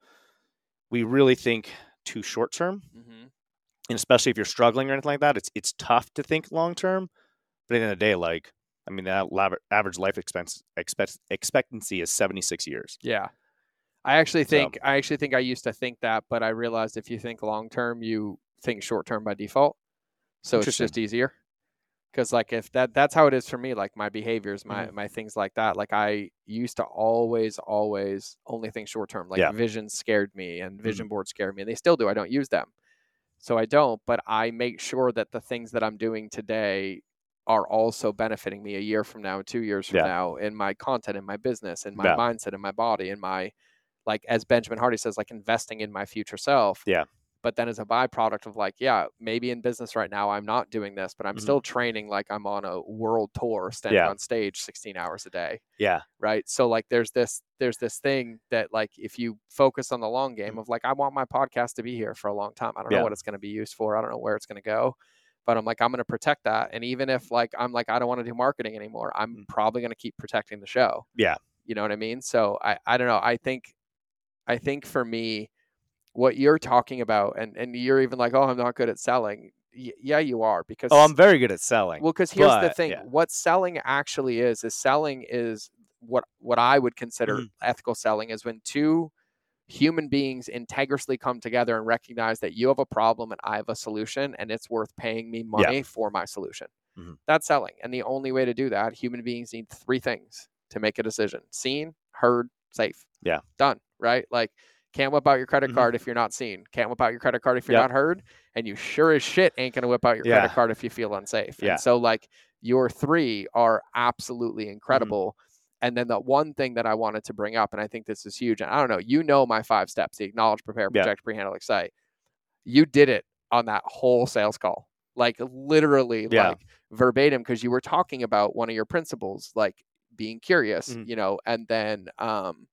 we really think too short term hmm and especially if you're struggling or anything like that it's it's tough to think long term but at the end of the day like i mean lab- average life expense expect, expectancy is 76 years Yeah. I actually So- think I actually think I used to think that, but I realized if you think long term, you think short term by default. So it's just easier. Because like if that that's how it is for me, like my behaviors, my Mm-hmm. my things like that. Like I used to always, always only think short term. Like Yeah. Mm-hmm. vision scared me and vision boards scared me. And they still do. I don't use them. So I don't, but I make sure that the things that I'm doing today are also benefiting me a year from now, two years from Yeah. now in my content, in my business, in my Yeah. mindset, in my body, in my like as Benjamin Hardy says, like investing in my future self. Yeah. But then as a byproduct of like yeah maybe in business right now i'm not doing this but i'm Mhm. still training like i'm on a world tour standing Yeah. on stage 16 hours a day Yeah. right so like there's this there's this thing that like if you focus on the long game Mhm. of like i want my podcast to be here for a long time i don't Yeah. know what it's going to be used for i don't know where it's going to go but i'm like i'm going to protect that and even if like i'm like i don't want to do marketing anymore i'm Mm. probably going to keep protecting the show Yeah. you know what i mean so i i don't know i think i think for me what you're talking about and and you're even like oh i'm not good at selling y- yeah you are because Oh, I'm very good at selling. well, because here's the thing: yeah. what selling actually is is selling is what what I would consider Mhm. ethical selling is when two human beings integrally come together and recognize that you have a problem and I have a solution, and it's worth paying me money for my solution. Mhm. That's selling, and the only way to do that, human beings need three things to make a decision: seen, heard, safe. Yeah. done. Right, like. Can't whip out your credit Mhm. card if you're not seen. Can't whip out your credit card if you're Yep. not heard. And you sure as shit ain't gonna whip out your Yeah. credit card if you feel unsafe. Yeah. And so like your three are absolutely Mm-hmm. incredible. And then the one thing that I wanted to bring up, and I think this is huge, and I don't know, you know my five steps: the acknowledge, prepare, Yeah. project, pre-handle, excite. You did it on that whole sales call, like literally, Yeah. like verbatim, because you were talking about one of your principles, like being curious, Mhm. you know, and then um,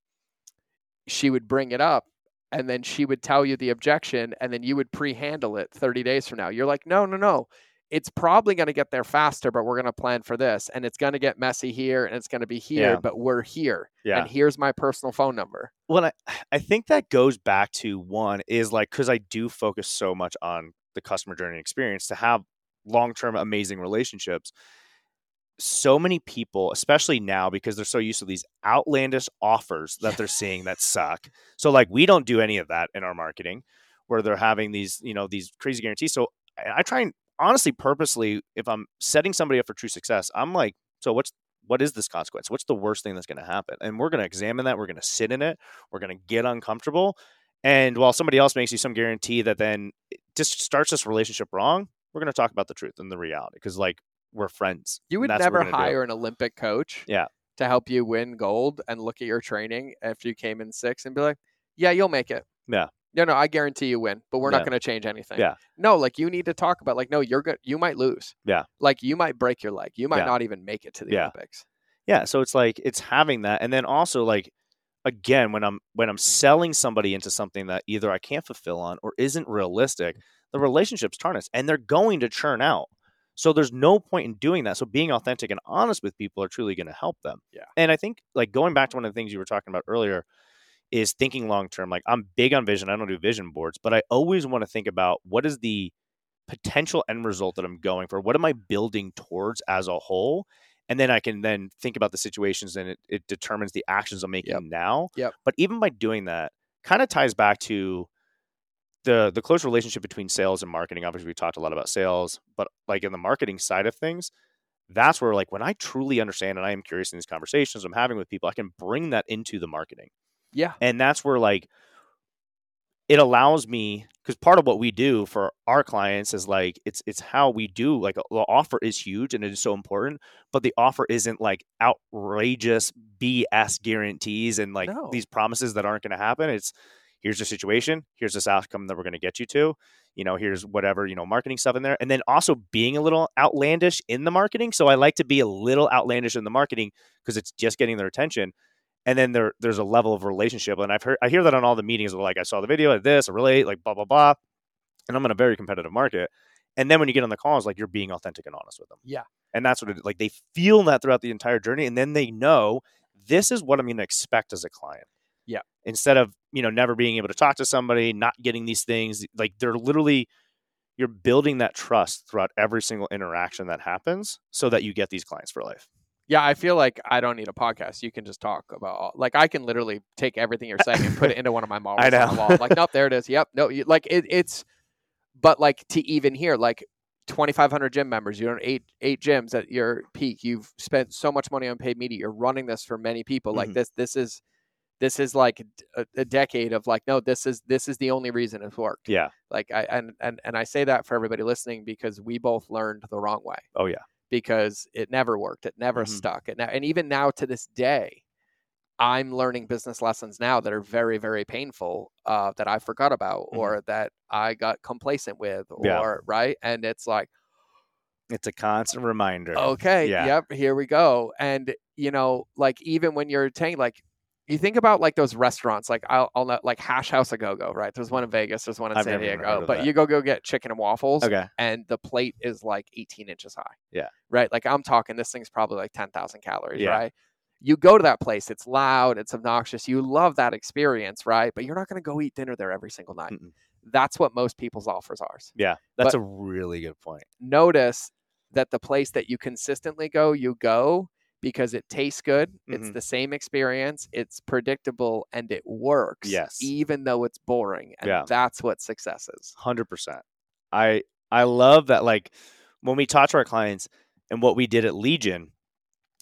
she would bring it up and then she would tell you the objection and then you would pre-handle it 30 days from now you're like no no no it's probably going to get there faster but we're going to plan for this and it's going to get messy here and it's going to be here Yeah. but we're here Yeah. and here's my personal phone number Well, I, I think that goes back to one is like because I do focus so much on the customer journey experience to have long term amazing relationships. So many people, especially now, because they're so used to these outlandish offers that they're seeing that suck. So, like, we don't do any of that in our marketing, where they're having these, you know, these crazy guarantees. So, I try and honestly, purposely, if I'm setting somebody up for true success, I'm like, so what's what is this consequence? What's the worst thing that's going to happen? And we're going to examine that. We're going to sit in it. We're going to get uncomfortable. And while somebody else makes you some guarantee that then it just starts this relationship wrong, we're going to talk about the truth and the reality because, like, we're friends. you would that's what we're never do. hire an olympic coach Yeah. to help you win gold and look at your training after you came in six and be like yeah you'll make it Yeah. no no i guarantee you win but we're Yeah. not going to change anything Yeah. no like you need to talk about like no you're good you might lose Yeah. like you might break your leg you might Yeah. not even make it to the Yeah. olympics Yeah, so it's like it's having that and then also like again when I'm when I'm selling somebody into something that either I can't fulfill on or isn't realistic, the relationship's tarnished and they're going to churn out. So there's no point in doing that. So being authentic and honest with people are truly going to help them. Yeah. And I think like going back to one of the things you were talking about earlier is thinking long term. Like I'm big on vision. I don't do vision boards, but I always want to think about what is the potential end result that I'm going for? What am I building towards as a whole? And then I can then think about the situations and it, it determines the actions I'm making Yep. now. Yep. But even by doing that, kind of ties back to the the close relationship between sales and marketing. Obviously, we talked a lot about sales, but like in the marketing side of things, that's where like when I truly understand and I am curious in these conversations I'm having with people, I can bring that into the marketing yeah and that's where like it allows me because part of what we do for our clients is like it's it's how we do like the offer is huge and it is so important but the offer isn't like outrageous bs guarantees and like No. these promises that aren't going to happen it's here's the situation here's this outcome that we're going to get you to you know here's whatever you know marketing stuff in there. And then also being a little outlandish in the marketing. So i like to be a little outlandish in the marketing because it's just getting their attention. And then there there's a level of relationship. And i've heard i hear that on all the meetings like i saw the video of this i relate like blah blah blah. And i'm in a very competitive market. And then when you get on the calls like you're being authentic and honest with them. Yeah. and that's what it like they feel that throughout the entire journey. And then they know this is what i'm going to expect as a client Yeah. instead of you know never being able to talk to somebody not getting these things like they're literally you're building that trust throughout every single interaction that happens so that you get these clients for life Yeah, I feel like I don't need a podcast. You can just talk about all, like I can literally take everything you're saying and put it into one of my models I on the know. wall. Like, nope, there it is. Yep, no, you, like it, it's, but like to even hear like 2,500 gym members, you're in eight eight gyms at your peak. You've spent so much money on paid media. You're running this for many people. Like Mhm. this, this is, this is like a, a decade of like, no, this is this is the only reason it's worked. yeah Like I and and and I say that for everybody listening because we both learned the wrong way oh yeah because it never worked. It never Mhm. stuck. It ne- and even now to this day, I'm learning business lessons now that are very, very painful uh, that I forgot about Mhm. or that I got complacent with, or Yeah. right. And it's like, It's a constant reminder. okay, Yeah. yep, here we go. And you know, like even when you're taking like you think about like those restaurants, like I'll, I'll know, like Hash House a Go Go, right? There's one in Vegas, there's one in I've San never even heard Diego, but that. you go go get chicken and waffles, Okay. and the plate is like 18 inches high. Yeah. Right. Like I'm talking, this thing's probably like 10,000 calories, Yeah. right? You go to that place, it's loud, it's obnoxious. You love that experience, right? But you're not going to go eat dinner there every single night. Mm-mm. That's what most people's offers are. Yeah. That's But- a really good point. Notice that the place that you consistently go, you go because it tastes good. It's Mhm. the same experience. It's predictable and it works. Yes. Even though it's boring. And Yeah. that's what success is. Hundred percent. I I love that. Like when we talk to our clients and what we did at Legion,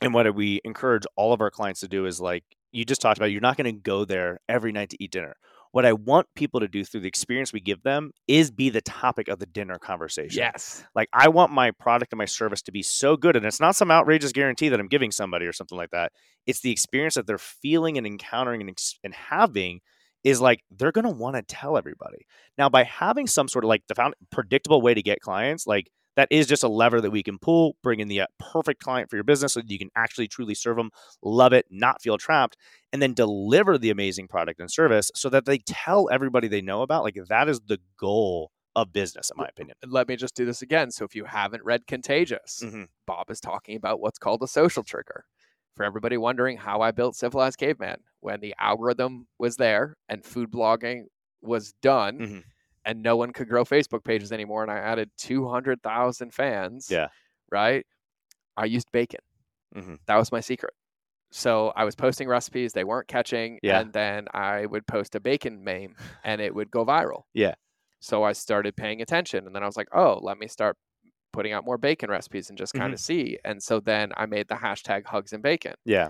and what we encourage all of our clients to do is like you just talked about. You're not going to go there every night to eat dinner. What I want people to do through the experience we give them is be the topic of the dinner conversation. Yes. Like I want my product and my service to be so good, and it's not some outrageous guarantee that I'm giving somebody or something like that. It's the experience that they're feeling and encountering and, ex- and having is like they're going to want to tell everybody. Now, by having some sort of like the found predictable way to get clients, like that is just a lever that we can pull, bring in the uh, perfect client for your business so that you can actually truly serve them, love it, not feel trapped, and then deliver the amazing product and service so that they tell everybody they know about. Like that is the goal of business, in my opinion. Let me just do this again. So if you haven't read Contagious, Mhm. Bob is talking about what's called a social trigger. For everybody wondering how I built Civilized Caveman, when the algorithm was there and food blogging was done, Mhm. And no one could grow Facebook pages anymore, and I added 200,000 fans. Yeah. Right. I used bacon. Mhm. That was my secret. So I was posting recipes they weren't catching, Yeah. and then I would post a bacon meme, and it would go viral. Yeah. So I started paying attention, and then I was like, oh, let me start putting out more bacon recipes and just kind Mm-hmm. of see. And so then I made the hashtag Hugs and Bacon. Yeah.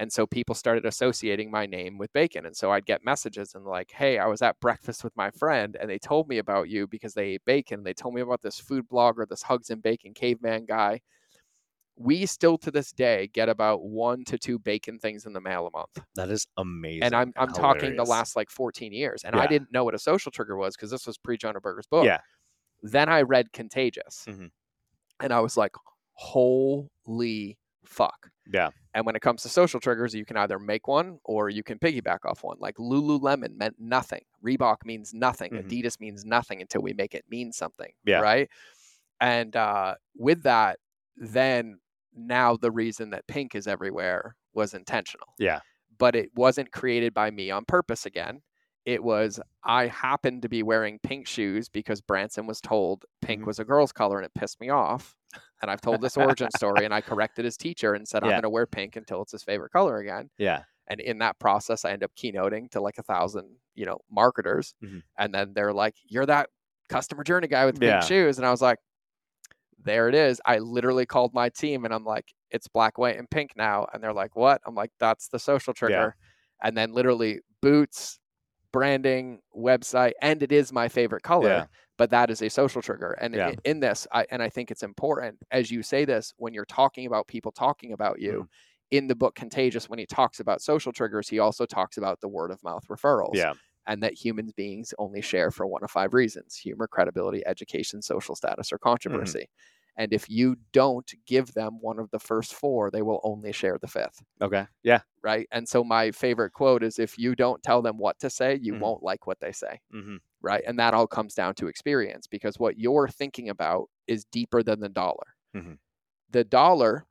And so people started associating my name with bacon. And so I'd get messages and like, hey, I was at breakfast with my friend and they told me about you because they ate bacon. They told me about this food blogger, this Hugs and Bacon caveman guy. We still to this day get about one to two bacon things in the mail a month. That is amazing. And I'm I'm talking the last like 14 years. And I didn't know what a social trigger was because this was pre Jonah Berger's book. Yeah. Then I read Contagious. Mhm. And I was like, holy fuck. Yeah. And when it comes to social triggers, you can either make one or you can piggyback off one. Like Lululemon meant nothing. Reebok means nothing. Mhm. Adidas means nothing until we make it mean something. Yeah. Right. And uh, with that, then now the reason that pink is everywhere was intentional. Yeah. But it wasn't created by me on purpose again. It was I happened to be wearing pink shoes because Branson was told pink Mhm. was a girl's color and it pissed me off. And I've told this origin story and I corrected his teacher and said, I'm Yeah. going to wear pink until it's his favorite color again. Yeah. And in that process, I end up keynoting to like a thousand, you know, marketers. Mhm. And then they're like, You're that customer journey guy with pink Yeah. shoes. And I was like, There it is. I literally called my team and I'm like, It's black, white, and pink now. And they're like, What? I'm like, That's the social trigger. And then literally boots, branding, website, and it is my favorite color. But that is a social trigger. And Yeah. i- in this, I, and I think it's important as you say this when you're talking about people talking about you Mm-hmm. in the book Contagious, when he talks about social triggers, he also talks about the word of mouth referrals. Yeah. And that human beings only share for one of five reasons humor, credibility, education, social status, or controversy. And if you don't give them one of the first four, they will only share the fifth. Okay. Yeah. Right. And so my favorite quote is if you don't tell them what to say, you Mhm. won't like what they say. Mm-hmm. Right. And that all comes down to experience because what you're thinking about is deeper than the dollar. Mhm. The dollar,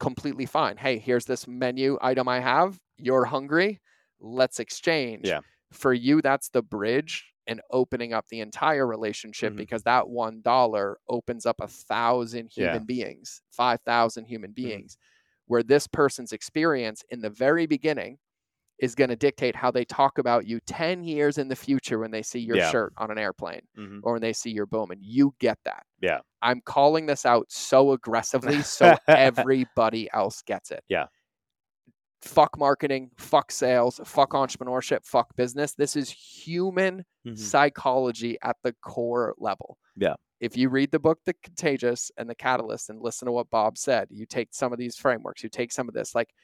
completely fine. Hey, here's this menu item I have. You're hungry. Let's exchange. Yeah. For you, that's the bridge and opening up the entire relationship Mhm. because that one dollar opens up a thousand Yeah. human beings, 5,000 human beings, where this person's experience in the very beginning is going to dictate how they talk about you 10 years in the future when they see your Yeah. shirt on an airplane Mm-hmm. or when they see your boom and you get that. Yeah. I'm calling this out so aggressively so everybody else gets it. Yeah. Fuck marketing, fuck sales, fuck entrepreneurship, fuck business. This is human Mm-hmm. psychology at the core level. Yeah. If you read the book The Contagious and The Catalyst and listen to what Bob said, you take some of these frameworks, you take some of this, like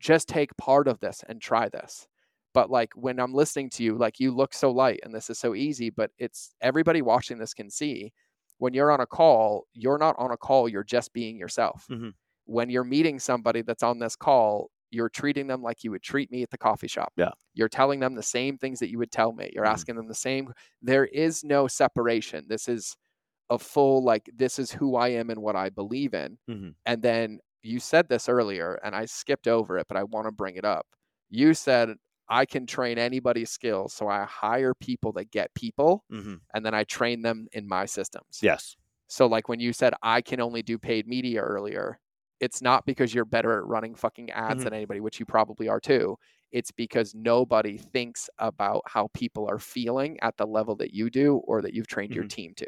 just take part of this and try this. But like when I'm listening to you, like you look so light and this is so easy, but it's everybody watching this can see when you're on a call, you're not on a call, you're just being yourself. Mhm. When you're meeting somebody that's on this call, you're treating them like you would treat me at the coffee shop. Yeah. You're telling them the same things that you would tell me. You're Mhm. asking them the same. There is no separation. This is a full, like, this is who I am and what I believe in. Mhm. And then you said this earlier, and I skipped over it, but I want to bring it up. You said, I can train anybody's skills. So I hire people that get people Mhm. and then I train them in my systems. Yes. So like when you said I can only do paid media earlier, it's not because you're better at running fucking ads Mhm. than anybody, which you probably are too. It's because nobody thinks about how people are feeling at the level that you do or that you've trained your Mhm. team to.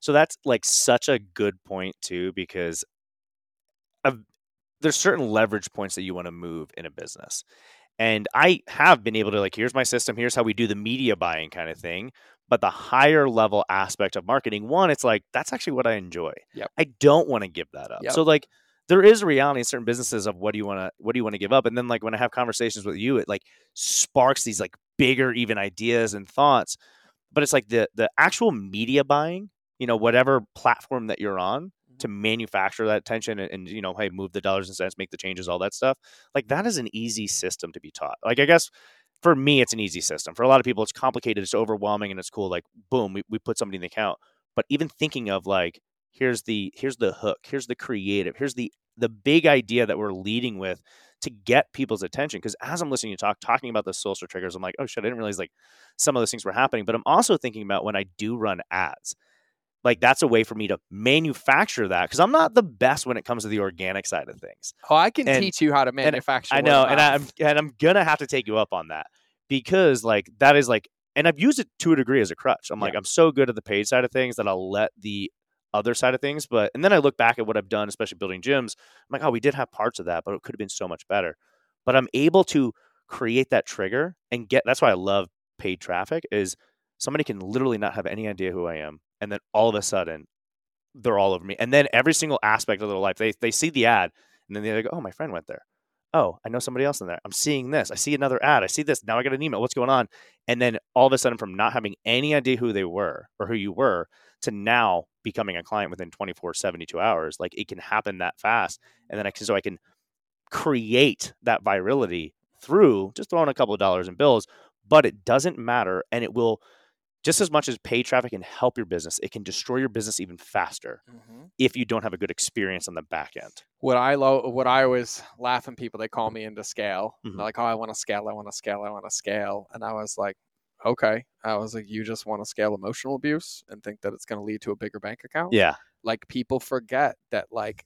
So that's like such a good point too, because of, there's certain leverage points that you want to move in a business. And I have been able to like, here's my system, here's how we do the media buying kind of thing. But the higher level aspect of marketing, one, it's like that's actually what I enjoy. Yep. I don't want to give that up. Yep. So like there is a reality in certain businesses of what do you want to what do you want to give up? And then like when I have conversations with you, it like sparks these like bigger even ideas and thoughts. But it's like the the actual media buying, you know, whatever platform that you're on mm-hmm. to manufacture that attention and, and you know, hey, move the dollars and cents, make the changes, all that stuff. Like that is an easy system to be taught. Like I guess for me, it's an easy system. For a lot of people, it's complicated, it's overwhelming, and it's cool. Like, boom, we, we put somebody in the account. But even thinking of like, here's the here's the hook, here's the creative, here's the the big idea that we're leading with to get people's attention. Because as I'm listening to talk, talking about the social triggers, I'm like, oh shit, I didn't realize like some of those things were happening. But I'm also thinking about when I do run ads. Like that's a way for me to manufacture that because I'm not the best when it comes to the organic side of things. Oh, I can And- teach you how to manufacture. I know, and I'm and I'm gonna have to take you up on that because like that is like, and I've used it to a degree as a crutch. I'm like, I'm so good at the paid side of things that I'll let the other side of things. But and then I look back at what I've done, especially building gyms. I'm like, oh, we did have parts of that, but it could have been so much better. But I'm able to create that trigger and get. That's why I love paid traffic. Is somebody can literally not have any idea who I am, and then all of a sudden they're all over me. And then every single aspect of their life, they they see the ad, and then they go, oh, my friend went there oh, I know somebody else in there. I'm seeing this. I see another ad. I see this. Now I got an email. What's going on? And then all of a sudden, from not having any idea who they were or who you were to now becoming a client within 24, 72 hours, like it can happen that fast. And then I can, so I can create that virility through just throwing a couple of dollars in bills, but it doesn't matter. And it will, just as much as paid traffic can help your business, it can destroy your business even faster Mhm. if you don't have a good experience on the back end. What I lo- what I always laugh when people they call me into scale. Mhm. Like, oh, I want to scale, I want to scale, I want to scale, and I was like, okay. I was like, you just want to scale emotional abuse and think that it's going to lead to a bigger bank account. Yeah. Like people forget that like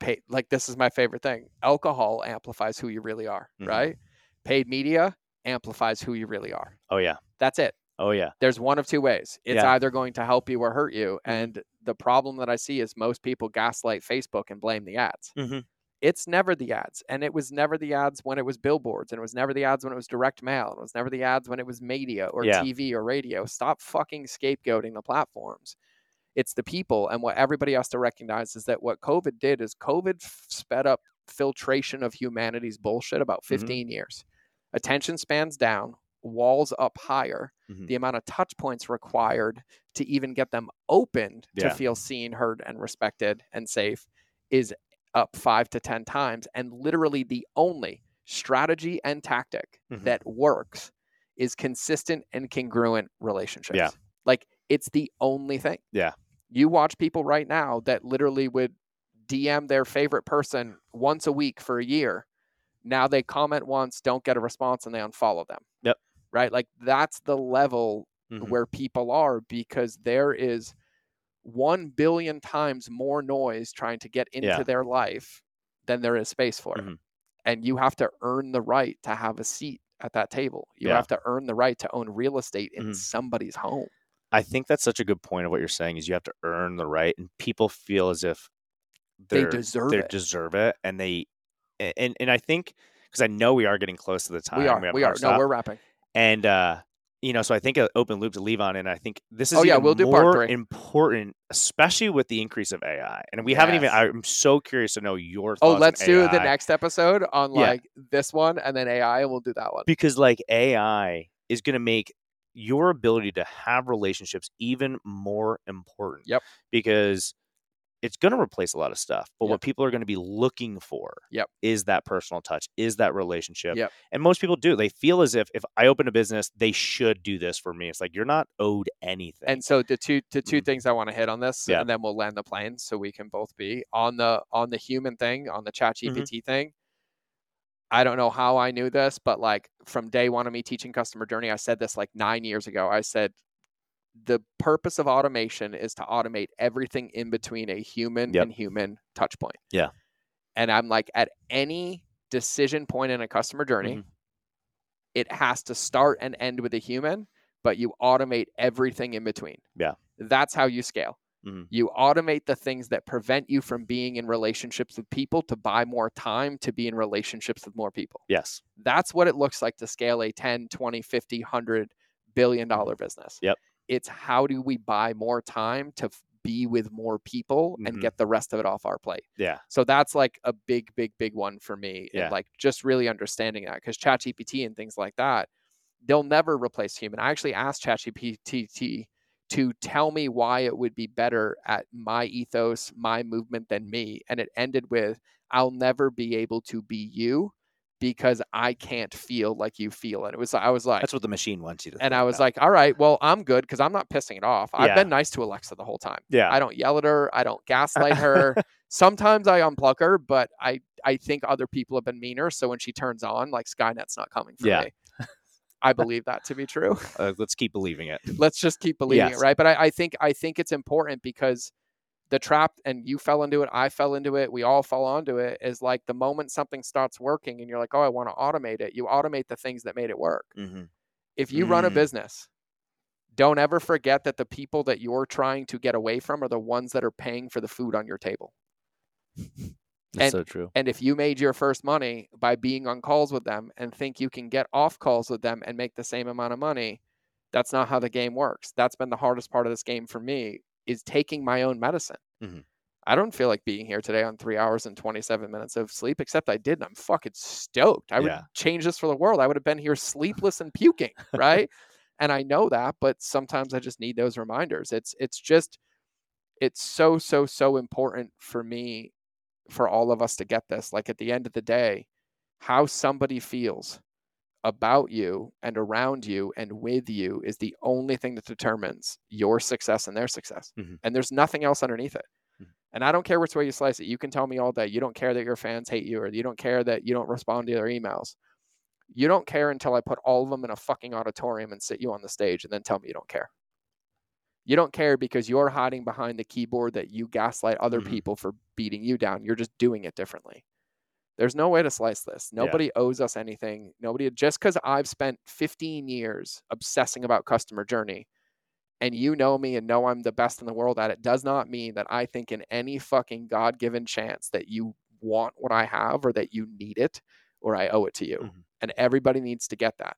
pay like this is my favorite thing. Alcohol amplifies who you really are, Mhm. right? Paid media amplifies who you really are. Oh, yeah. That's it. Oh, yeah. There's one of two ways. It's Yeah. either going to help you or hurt you. Mhm. And the problem that I see is most people gaslight Facebook and blame the ads. Mhm. It's never the ads. And it was never the ads when it was billboards. And it was never the ads when it was direct mail. And it was never the ads when it was media or Yeah. TV or radio. Stop fucking scapegoating the platforms. It's the people. And what everybody has to recognize is that what COVID did is COVID sped up filtration of humanity's bullshit about Mhm. 15 years. Attention spans down, walls up higher Mhm. the amount of touch points required to even get them opened Yeah. to feel seen, heard, and respected and safe is up five to 10 times. And literally the only strategy and tactic Mhm. that works is consistent and congruent relationships. Yeah. Like it's the only thing. Yeah. You watch people right now that literally would DM their favorite person once a week for a year. Now they comment once, don't get a response, and they unfollow them. Yep. Right? Like that's the level Mhm. where people are because there is 1 billion times more noise trying to get into Yeah. their life than there is space for it. Mhm. And you have to earn the right to have a seat at that table. You Yeah. have to earn the right to own real estate in Mhm. somebody's home. I think that's such a good point of what you're saying is you have to earn the right, and people feel as if They deserve they it. deserve it, and they and and I think because I know we are getting close to the time We are. have We are. No, we're wrapping. and uh, you know, so I think an open loop to leave on, and I think this is Oh, yeah, we'll do part three. important, especially with the increase of AI. And we haven't even. I'm so curious to know your Oh, thoughts. on let's do the next episode on Yeah. like this one and then AI and we'll do that one. because like AI is going to make your ability to have relationships even more important. Yep. Because it's going to replace a lot of stuff, but Yep. what people are going to be looking for Yep. is that personal touch, is that relationship. Yep. And most people do. They feel as if if I open a business, they should do this for me. It's like you're not owed anything. And so the two the 2 Mhm. things I want to hit on this Yeah. and then we'll land the plane so we can both be on the on the human thing, on the chat Mm-hmm. GPT thing. I don't know how I knew this, but like from day one of me teaching customer journey, I said this like nine years ago. I said the purpose of automation is to automate everything in between a human Yep. and human touch point. Yeah. And I'm like, at any decision point in a customer journey, Mhm. it has to start and end with a human, but you automate everything in between. Yeah. That's how you scale. Mhm. You automate the things that prevent you from being in relationships with people to buy more time to be in relationships with more people. yes. That's what it looks like to scale a 10, 20, 50, 100 billion dollar business. Mm-hmm. Yep. It's how do we buy more time to be with more people and Mhm. get the rest of it off our plate. Yeah. So that's like a big, big, big one for me. Yeah. And like just really understanding that because ChatGPT and things like that, they'll never replace human. I actually asked ChatGPT to tell me why it would be better at my ethos, my movement than me. And it ended with, I'll never be able to be you because I can't feel like you feel. And it was, I was like, That's what the machine wants you to. and I was about. like, all right, well, I'm good because I'm not pissing it off. I've Yeah. been nice to Alexa the whole time. yeah. I don't yell at her. I don't gaslight her. Sometimes I unplug her, but I I think other people have been meaner. So when she turns on, like Skynet's not coming for Yeah. me. I believe that to be true. Uh, let's keep believing it. Let's just keep believing Yes. it, right? But I, I think I think it's important because the trap, and you fell into it, I fell into it, we all fall onto it. Is like the moment something starts working, and you're like, oh, I want to automate it. You automate the things that made it work. Mm-hmm. If you run a Mm. business, don't ever forget that the people that you're trying to get away from are the ones that are paying for the food on your table. That's And- so true. And if you made your first money by being on calls with them and think you can get off calls with them and make the same amount of money, that's not how the game works. That's been the hardest part of this game for me is taking my own medicine. Mhm. I don't feel like being here today on three hours and 27 minutes of sleep, except I did. And I'm fucking stoked. I would Yeah. change this for the world. I would have been here sleepless and puking, right? and I know that, but sometimes I just need those reminders. It's it's just it's so so so important for me for all of us to get this. Like at the end of the day, how somebody feels about you and around you and with you is the only thing that determines your success and their success. Mhm. And there's nothing else underneath it. Mhm. And I don't care which way you slice it. You can tell me all day you don't care that your fans hate you or you don't care that you don't respond to their emails. You don't care until I put all of them in a fucking auditorium and sit you on the stage and then tell me you don't care. You don't care because you're hiding behind the keyboard that you gaslight other Mhm. people for beating you down. You're just doing it differently. There's no way to slice this. Yeah. Nobody owes us anything. Nobody, just because I've spent 15 years obsessing about customer journey and you know me and know I'm the best in the world at it, does not mean that I think in any fucking God given chance that you want what I have or that you need it or I owe it to you. Mhm. And everybody needs to get that.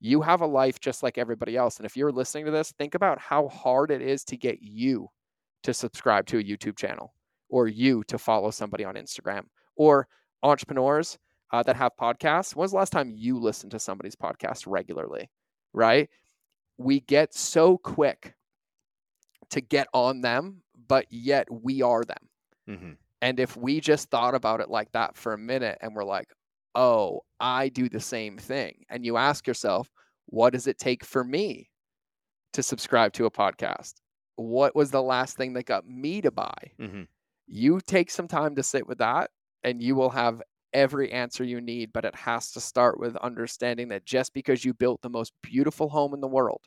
You have a life just like everybody else. And if you're listening to this, think about how hard it is to get you to subscribe to a YouTube channel or you to follow somebody on Instagram or entrepreneurs uh, that have podcasts. When's the last time you listened to somebody's podcast regularly? Right? We get so quick to get on them, but yet we are them. Mm-hmm. And if we just thought about it like that for a minute and we're like, oh, I do the same thing. And you ask yourself, what does it take for me to subscribe to a podcast? What was the last thing that got me to buy? Mm-hmm. You take some time to sit with that and you will have every answer you need. But it has to start with understanding that just because you built the most beautiful home in the world,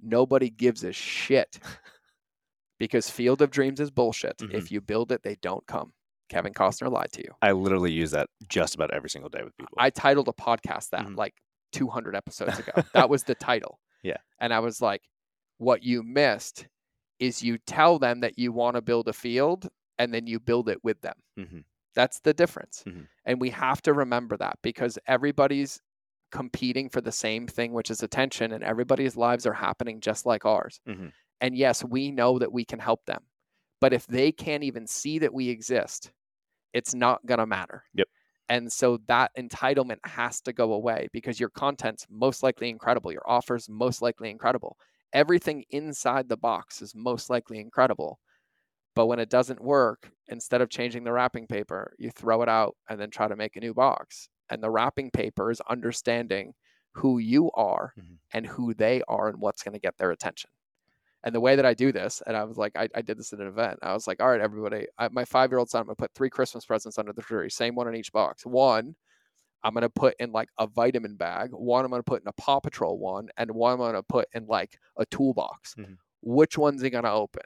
nobody gives a shit because Field of Dreams is bullshit. Mhm. If you build it, they don't come. Kevin Costner lied to you. I literally use that just about every single day with people. I titled a podcast that Mhm. like 200 episodes ago. that was the title. Yeah. And I was like, what you missed is you tell them that you want to build a field and then you build it with them. mm-hmm. That's the difference. Mhm. And we have to remember that because everybody's competing for the same thing, which is attention, and everybody's lives are happening just like ours. Mhm. And yes, we know that we can help them. But if they can't even see that we exist, it's not going to matter. Yep. And so that entitlement has to go away because your content's most likely incredible. Your offer's most likely incredible. Everything inside the box is most likely incredible. But when it doesn't work, instead of changing the wrapping paper, you throw it out and then try to make a new box. And the wrapping paper is understanding who you are Mhm. and who they are and what's going to get their attention. And the way that I do this, and I was like, I, I did this at an event. I was like, all right, everybody, I, my five year old son, I'm going to put three Christmas presents under the tree, same one in each box. One, I'm going to put in like a vitamin bag. One, I'm going to put in a Paw Patrol one, and one I'm going to put in like a toolbox. Mhm. Which one's he going to open?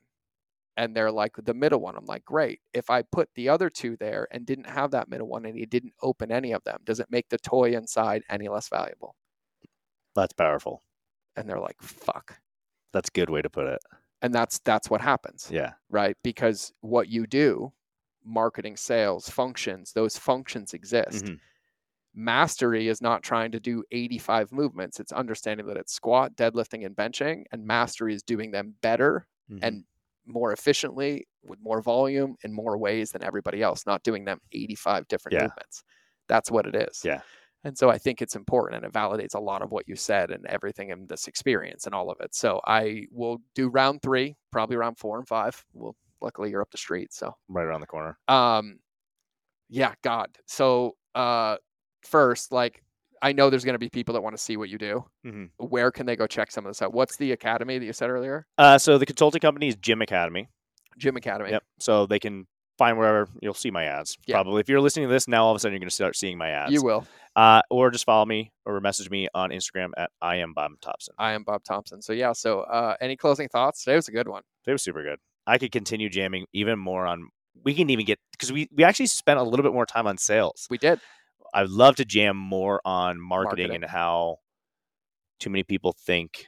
And they're like, the middle one. I'm like, great. If I put the other two there and didn't have that middle one and he didn't open any of them, does it make the toy inside any less valuable? That's powerful. And they're like, fuck. That's a good way to put it. And that's that's what happens. Yeah. right? Because what you do, marketing, sales, functions, those functions exist. Mhm. Mastery is not trying to do 85 movements. It's understanding that it's squat, deadlifting, and benching. And mastery is doing them better Mhm. and more efficiently with more volume in more ways than everybody else, not doing them 85 different Yeah. movements. That's what it is. Yeah. And so I think it's important and it validates a lot of what you said and everything in this experience and all of it. So I will do round three, probably round four and five. Well, luckily you're up the street. So right around the corner. um yeah, God. So uh first, like I know there's gonna be people that want to see what you do. Mhm. Where can they go check some of this out? What's the academy that you said earlier? Uh, so the consulting company is Gym Academy. Gym Academy. Yep. So they can find wherever you'll see my ads. Yeah. Probably if you're listening to this now, all of a sudden you're going to start seeing my ads. You will. Uh, or just follow me or message me on Instagram at I am Bob Thompson. I am Bob Thompson. So yeah, so uh any closing thoughts? Today was a good one. They was super good. I could continue jamming even more on. We can even get because we we actually spent a little bit more time on sales. We did. I'd love to jam more on marketing, Marketing. and how too many people think.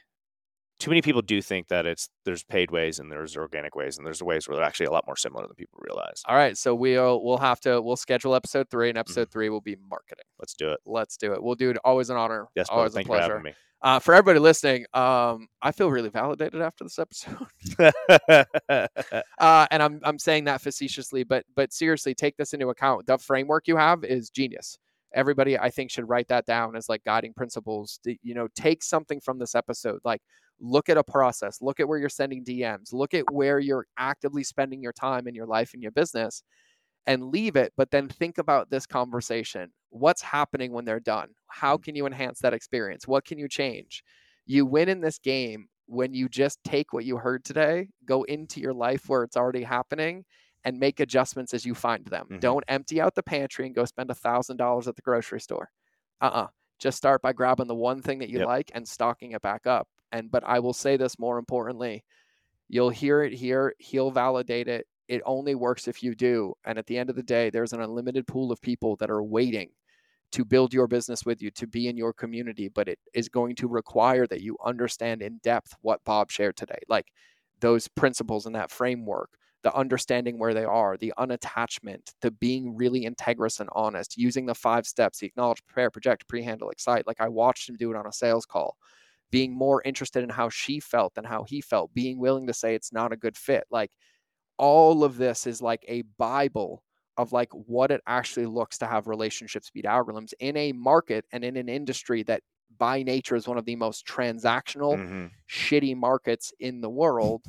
Too many people do think that it's there's paid ways and there's organic ways and there's ways where they're actually a lot more similar than people realize. All right. So we'll we'll have to we'll schedule episode three and Mm-hmm. episode three will be marketing. Let's do it. Let's do it. We'll do it. Always an honor. Yes, always a you for. Uh, for everybody listening, um, I feel really validated after this episode. uh, and I'm I'm saying that facetiously, but but seriously, take this into account. The framework you have is genius. Everybody, I think, should write that down as like guiding principles. To, you know, take something from this episode, like look at a process, look at where you're sending DMs, look at where you're actively spending your time in your life and your business, and leave it. But then think about this conversation. What's happening when they're done? How mm. can you enhance that experience? What can you change? You win in this game when you just take what you heard today, go into your life where it's already happening, and make adjustments as you find them. Mhm. Don't empty out the pantry and go spend a thousand dollars at the grocery store. Uh-uh. Just start by grabbing the one thing that you Yep. like and stocking it back up. And but I will say this more importantly, you'll hear it here, he'll validate it. It only works if you do. And at the end of the day, there's an unlimited pool of people that are waiting to build your business with you, to be in your community, but it is going to require that you understand in depth what Bob shared today. Like those principles and that framework, the understanding where they are, the unattachment, the being really integrous and honest, using the five steps, the acknowledge, prepare, project, pre-handle, excite. Like I watched him do it on a sales call, being more interested in how she felt than how he felt, being willing to say it's not a good fit. Like all of this is like a Bible of like what it actually looks to have relationships beat algorithms in a market and in an industry that by nature is one of the most transactional Mhm. shitty markets in the world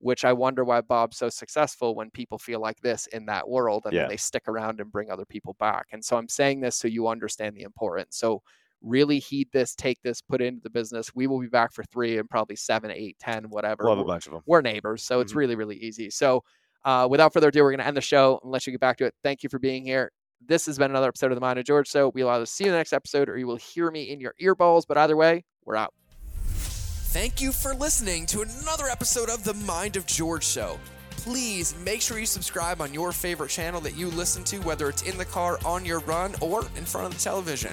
which i wonder why bob's so successful when people feel like this in that world and Yeah. then they stick around and bring other people back and so i'm saying this so you understand the importance so really heed this take this put it into the business we will be back for three and probably seven eight ten whatever have a We're- bunch of them. we're neighbors, so it's Mhm. really, really easy. So, uh, without further ado, we're going to end the show and let you get back to it. Thank you for being here. This has been another episode of the Mind of George. So, we'll either see you in the next episode or you will hear me in your earballs. But either way, we're out. Thank you for listening to another episode of The Mind of George Show. Please make sure you subscribe on your favorite channel that you listen to, whether it's in the car, on your run, or in front of the television.